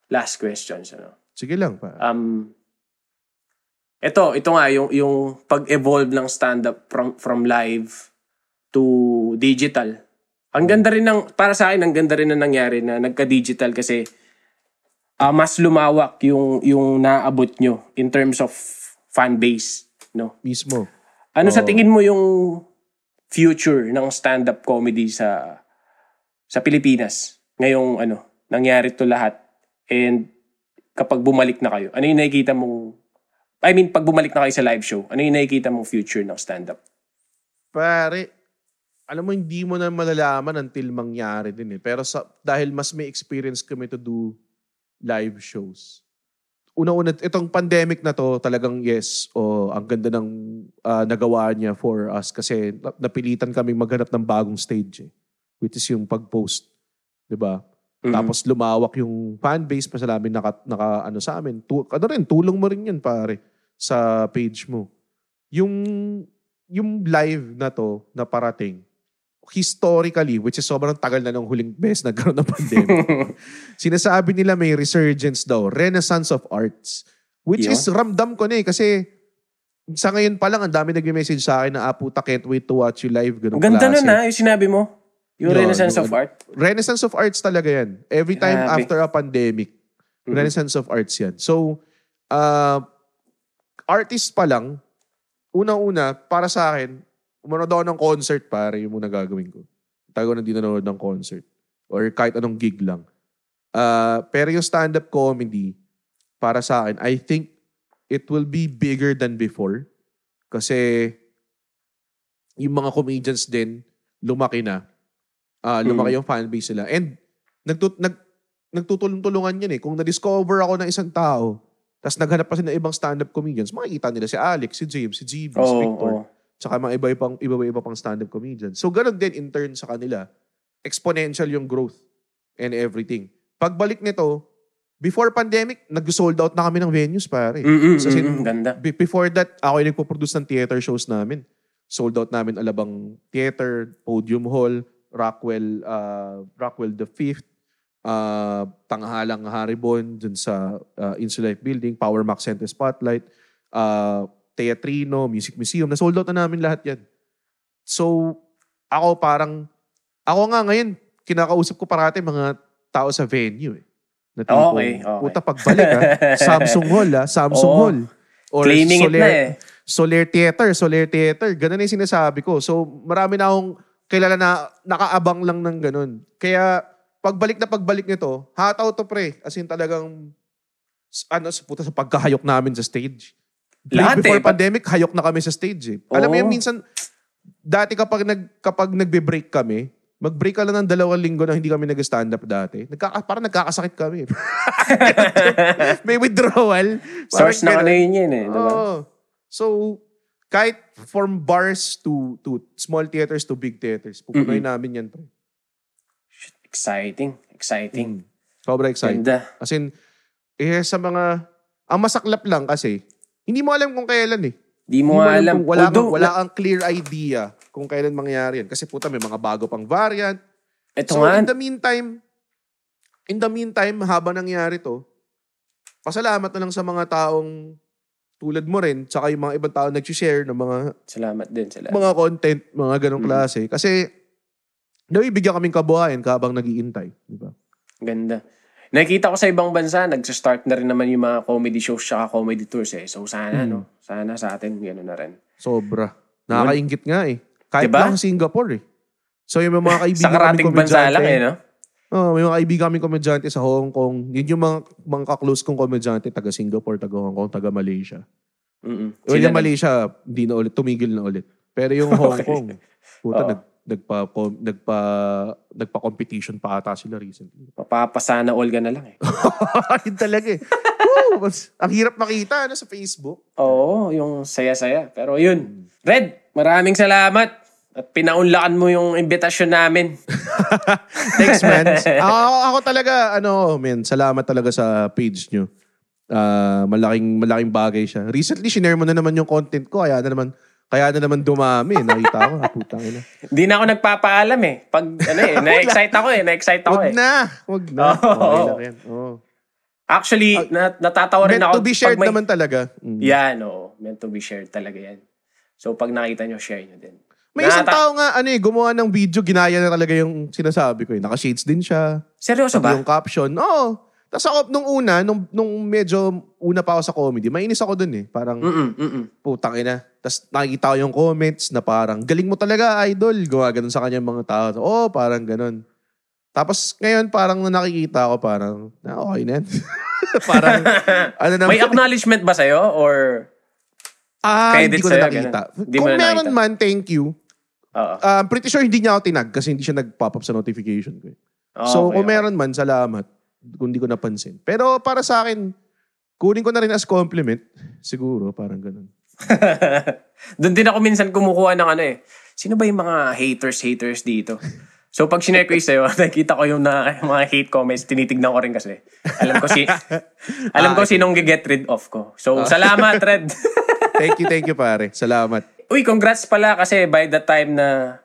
S1: last questions. Ano.
S2: Sige lang pa.
S1: Um, ito, ito nga, yung, yung pag-evolve ng stand-up from, from live to digital. Ang ganda rin ng, para sa akin, ang ganda rin na nangyari na nagka-digital kasi ah, mas lumawak yung, yung naabot nyo in terms of fan base. No?
S2: Mismo.
S1: Ano sa
S2: Oo.
S1: tingin mo yung future ng stand-up comedy sa sa Pilipinas? Ngayong ano, nangyari to lahat. And kapag bumalik na kayo? Ano yung nakikita mong, I mean, pag bumalik na kayo sa live show, ano yung nakikita mong future ng stand-up?
S2: Pare, alam mo, hindi mo na malalaman until mangyari din eh. Pero sa, dahil mas may experience kami to do live shows. Una-una, itong pandemic na to, talagang yes, o ang ganda ng ah, nagawa niya for us kasi na- napilitan kami maghanap ng bagong stage eh, which is yung pag-post. 'di ba?
S1: Mhm.
S2: Tapos lumawak yung fan base pa sa namin naka, naka ano sa amin. Tu, ano rin, tulong mo rin yun pare sa page mo. Yung yung live na to na parating, historically, which is sobrang tagal na nung huling beses nagkaroon ng pandemic, sinasabi nila may resurgence daw, renaissance of arts. Which
S1: Yun.
S2: is, ramdam ko na eh, kasi sa ngayon pa lang, ang dami nag-message sa akin na, ah, puta, can't wait to watch you live. Ganun
S1: ganda
S2: klase.
S1: nun ha, yung sinabi mo. Yung
S2: Yun,
S1: Renaissance
S2: yung
S1: of
S2: ano.
S1: Art.
S2: Renaissance of Arts talaga yan. Every time
S1: Grabe.
S2: after a pandemic,
S1: Mhm.
S2: Renaissance of Arts yan. So, uh, artist pa lang, unang-una, para sa akin, umanood ako ng concert, pare, yung muna gagawin ko. Tago na di nanonood ng concert. Or kahit anong gig lang. Uh, pero yung stand-up comedy, para sa akin, I think it will be bigger than before. Kasi yung mga comedians din, lumaki na. Ah, lumaki yung fanbase nila. And nagtut nag nagtutulong-tulungan yan eh. Kung na-discover ako ng isang tao, tapos naghanap pa sila ng ibang stand-up comedians, makikita nila si Alex, si James, si GB, si
S1: Oo,
S2: Victor,
S1: oo.
S2: tsaka mga iba-ibang iba-iba pang stand-up comedians. So ganun din in turn sa kanila. Exponential yung growth and everything. Pagbalik nito, before pandemic, nag-sold out na kami ng venues, pare.
S1: Mm-mm,
S2: So, sin-
S1: mm-mm, ganda.
S2: Be- Before that, ako yung nagpo-produce ng theater shows namin. Sold out namin Alabang Theater, Podium Hall, Rockwell, uh, Rockwell the Fifth, uh, Tanghalang Haribon, dun sa uh, Insulife Building, Power Max Center Spotlight, uh, Teatrino, Music Museum. Na-sold out na namin lahat yan. So, ako parang, ako nga ngayon, kinakausap ko parati mga tao sa venue eh. Na tipong,
S1: Okay, okay.
S2: Puta, pagbalik ha, Samsung Hall ha, Samsung
S1: Oo.
S2: Hall. Or
S1: Claiming it
S2: Soler,
S1: na eh.
S2: Soler Theater, Soler Theater. Ganun yung sinasabi ko. So, marami na akong kilala na nakaabang lang ng ganun. Kaya, pagbalik na pagbalik nito, hataw to pre. As in talagang, ano, sa puta sa pagkahayok namin sa stage.
S1: Lahat
S2: Before
S1: eh.
S2: pandemic, hayok na kami sa stage eh. Alam mo
S1: Oo.
S2: yun, minsan, dati kapag, nag, kapag nagbe-break kami, mag-break ka lang ng dalawang linggo na hindi kami nag-stand up dati. Nagkaka, parang nagkakasakit kami. May withdrawal.
S1: Source na ano yun yun eh. Diba?
S2: Oo. So, kahit from bars to to small theaters to big theaters, pupunoy namin yan. Pre.
S1: Exciting. Exciting.
S2: Mm. Sobra excited.
S1: Ganda.
S2: As in, eh, sa mga, ang masaklap lang kasi, hindi mo alam kung kailan eh.
S1: Di
S2: Hindi
S1: mo
S2: mo
S1: alam.
S2: kung wala,
S1: Although,
S2: kang, wala kang clear idea kung kailan mangyayari yan. Kasi puta, may mga bago pang variant.
S1: Ito
S2: so,
S1: nga,
S2: in the meantime, in the meantime, habang nangyari to, pasalamat na lang sa mga taong tulad mo rin, tsaka yung mga ibang tao nag-share ng mga
S1: salamat din. Salamat.
S2: mga content, mga ganong
S1: Mm.
S2: klase. Kasi, nabibigyan kaming kabuhayan kabang nag-iintay. Di ba?
S1: Ganda. Nakikita ko sa ibang bansa, nag-start na rin naman yung mga comedy shows tsaka comedy tours eh. So sana,
S2: Hmm.
S1: no? Sana sa atin, gano'n na rin.
S2: Sobra. Nakakaingit nga eh. Kahit
S1: Diba?
S2: lang Singapore eh. So yung mga kaibigan
S1: Sa karating
S2: kaming
S1: bansa lang eh, no?
S2: Oh, may mga kaibigan kaming komedyante sa Hong Kong. Yun yung mga, mga ka-close kong komedyante, taga Singapore, taga Hong Kong, taga Malaysia.
S1: Mm-mm.
S2: Well, yung Malaysia, hindi na ulit, tumigil na ulit. Pero yung Hong
S1: Okay.
S2: Kong, puta, nag, nagpa, com- nagpa, nagpa-competition pa ata sila recently.
S1: Mapapasana all ka na lang eh.
S2: Yun talaga eh. Woo! Ang hirap makita ano, sa Facebook.
S1: Oo, yung saya-saya. Pero yun. Red, maraming salamat. At pinaunlakan mo yung imbitasyon namin.
S2: Thanks, man. ako, ako talaga, ano, man, salamat talaga sa page nyo. Ah, malaking malaking bagay siya. Recently, shinare mo na naman yung content ko. Kaya na naman, kaya na naman dumami. Nakita ko, ah, putang ina.
S1: Hindi na ako nagpapaalam eh. Pag, ano eh, na-excite ako eh. Na-excite ako
S2: Wag
S1: eh.
S2: na. Wag na.
S1: Oo.
S2: Okay lang yan. Oo.
S1: Actually, na, natatawa rin
S2: Meant
S1: ako.
S2: to be shared
S1: may-
S2: naman talaga. Mm.
S1: Yan, oo. Meant to be shared talaga yan. So, pag nakita nyo, share nyo din.
S2: May isang
S1: Nata-
S2: tao nga, ano eh, gumawa ng video, ginaya na talaga yung sinasabi ko eh. Naka-shades din siya.
S1: Seryoso ba?
S2: Yung caption. Oo. Tapos ako, nung una, nung, nung medyo una pa ako sa comedy, mainis ako dun eh. Parang,
S1: Mm-mm, mm-mm.
S2: putang ina. Tapos nakikita ko yung comments na parang, galing mo talaga, idol. Gawa ganun sa kanya mga tao. Oo, parang ganun. Tapos ngayon, parang na nakikita ko, parang, na okay na. Parang, ano naman.
S1: May acknowledgement ba sa'yo? Or,
S2: ah, hindi ko na nakita.
S1: ganun.
S2: Kung
S1: na
S2: meron
S1: nakita.
S2: man, thank you.
S1: oo.
S2: Uh, I'm pretty sure hindi niya ako tinag kasi hindi siya nag-pop up sa notification ko. eh. so,
S1: Okay,
S2: kung
S1: okay.
S2: meron man, salamat. Kung hindi ko napansin. Pero para sa akin, kunin ko na rin as compliment. Siguro, parang ganun.
S1: Doon din ako minsan kumukuha ng ano eh. Sino ba yung mga haters-haters dito? So pag sinare ko yung sa'yo, nakikita ko yung na, mga hate comments, tinitignan ko rin kasi. Alam ko si alam ko sinong get rid of ko. So salamat, Red.
S2: Thank you, thank you pare. Salamat.
S1: Uy, congrats pala kasi by the time na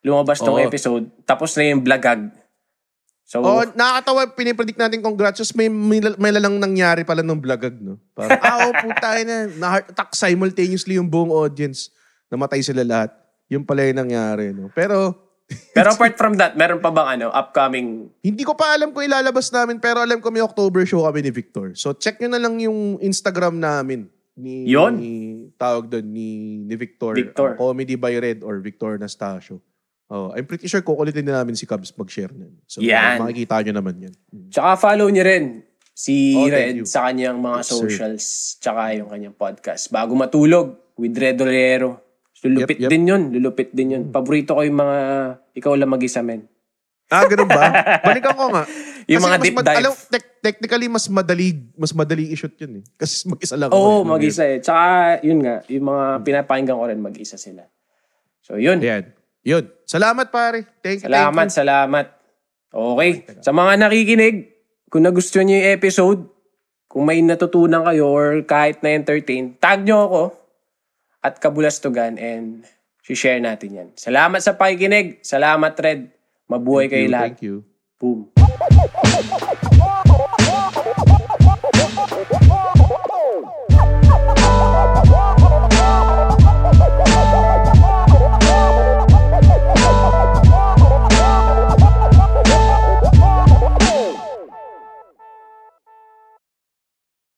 S1: lumabas tong
S2: Oo.
S1: episode, tapos na yung blagag. So,
S2: Oh, nakakatawa, pinipredict natin congrats. May, may, may lalang nangyari pala nung vlogag, no? Parang, ah, oh, puta na. Na-heart attack simultaneously yung buong audience. Namatay sila lahat. Yung pala yung nangyari, no? Pero,
S1: pero apart from that, meron pa bang ano, upcoming
S2: hindi ko pa alam kung ilalabas namin, pero alam ko may October show kami ni Victor. So, check nyo na lang yung Instagram namin. Ni,
S1: Yun.
S2: Ni, tawag doon, ni, ni Victor.
S1: Victor.
S2: Ang Comedy by Red or Victor Nastasio. Oh, I'm pretty sure kukulitin din namin si Cubs mag-share nun. So,
S1: Yan.
S2: makikita nyo naman yan. Mm.
S1: Tsaka follow niyo rin si
S2: Oh,
S1: Red sa kanyang mga
S2: Yes, sir.
S1: socials tsaka yung kanyang podcast. Bago matulog with Red Olero. Lulupit
S2: Yep, yep.
S1: din yun. Lulupit din yun. Paborito ko yung mga ikaw lang mag-isa men.
S2: Ah, ganun ba? Balikan ko nga.
S1: Yung mga deep
S2: mad-
S1: dive.
S2: Alam, tec- technically, mas madali, mas madali i-shoot yun eh. Kasi mag-isa lang
S1: Oo,
S2: ako.
S1: mag-isa eh. Tsaka yun nga, yung mga pinapakinggan ko rin mag-isa sila. So yun.
S2: Yan. Yun. Salamat pare. Thank you.
S1: Salamat,
S2: thank you.
S1: salamat. Okay. Sa mga nakikinig, kung nagustuhan niyo yung episode, kung may natutunan kayo or kahit na-entertain, tag nyo ako at kabulastugan and share natin yan. Salamat sa pakikinig. Salamat, Red. Mabuhay
S2: Thank
S1: kayo
S2: you,
S1: lahat.
S2: Thank you.
S1: Boom.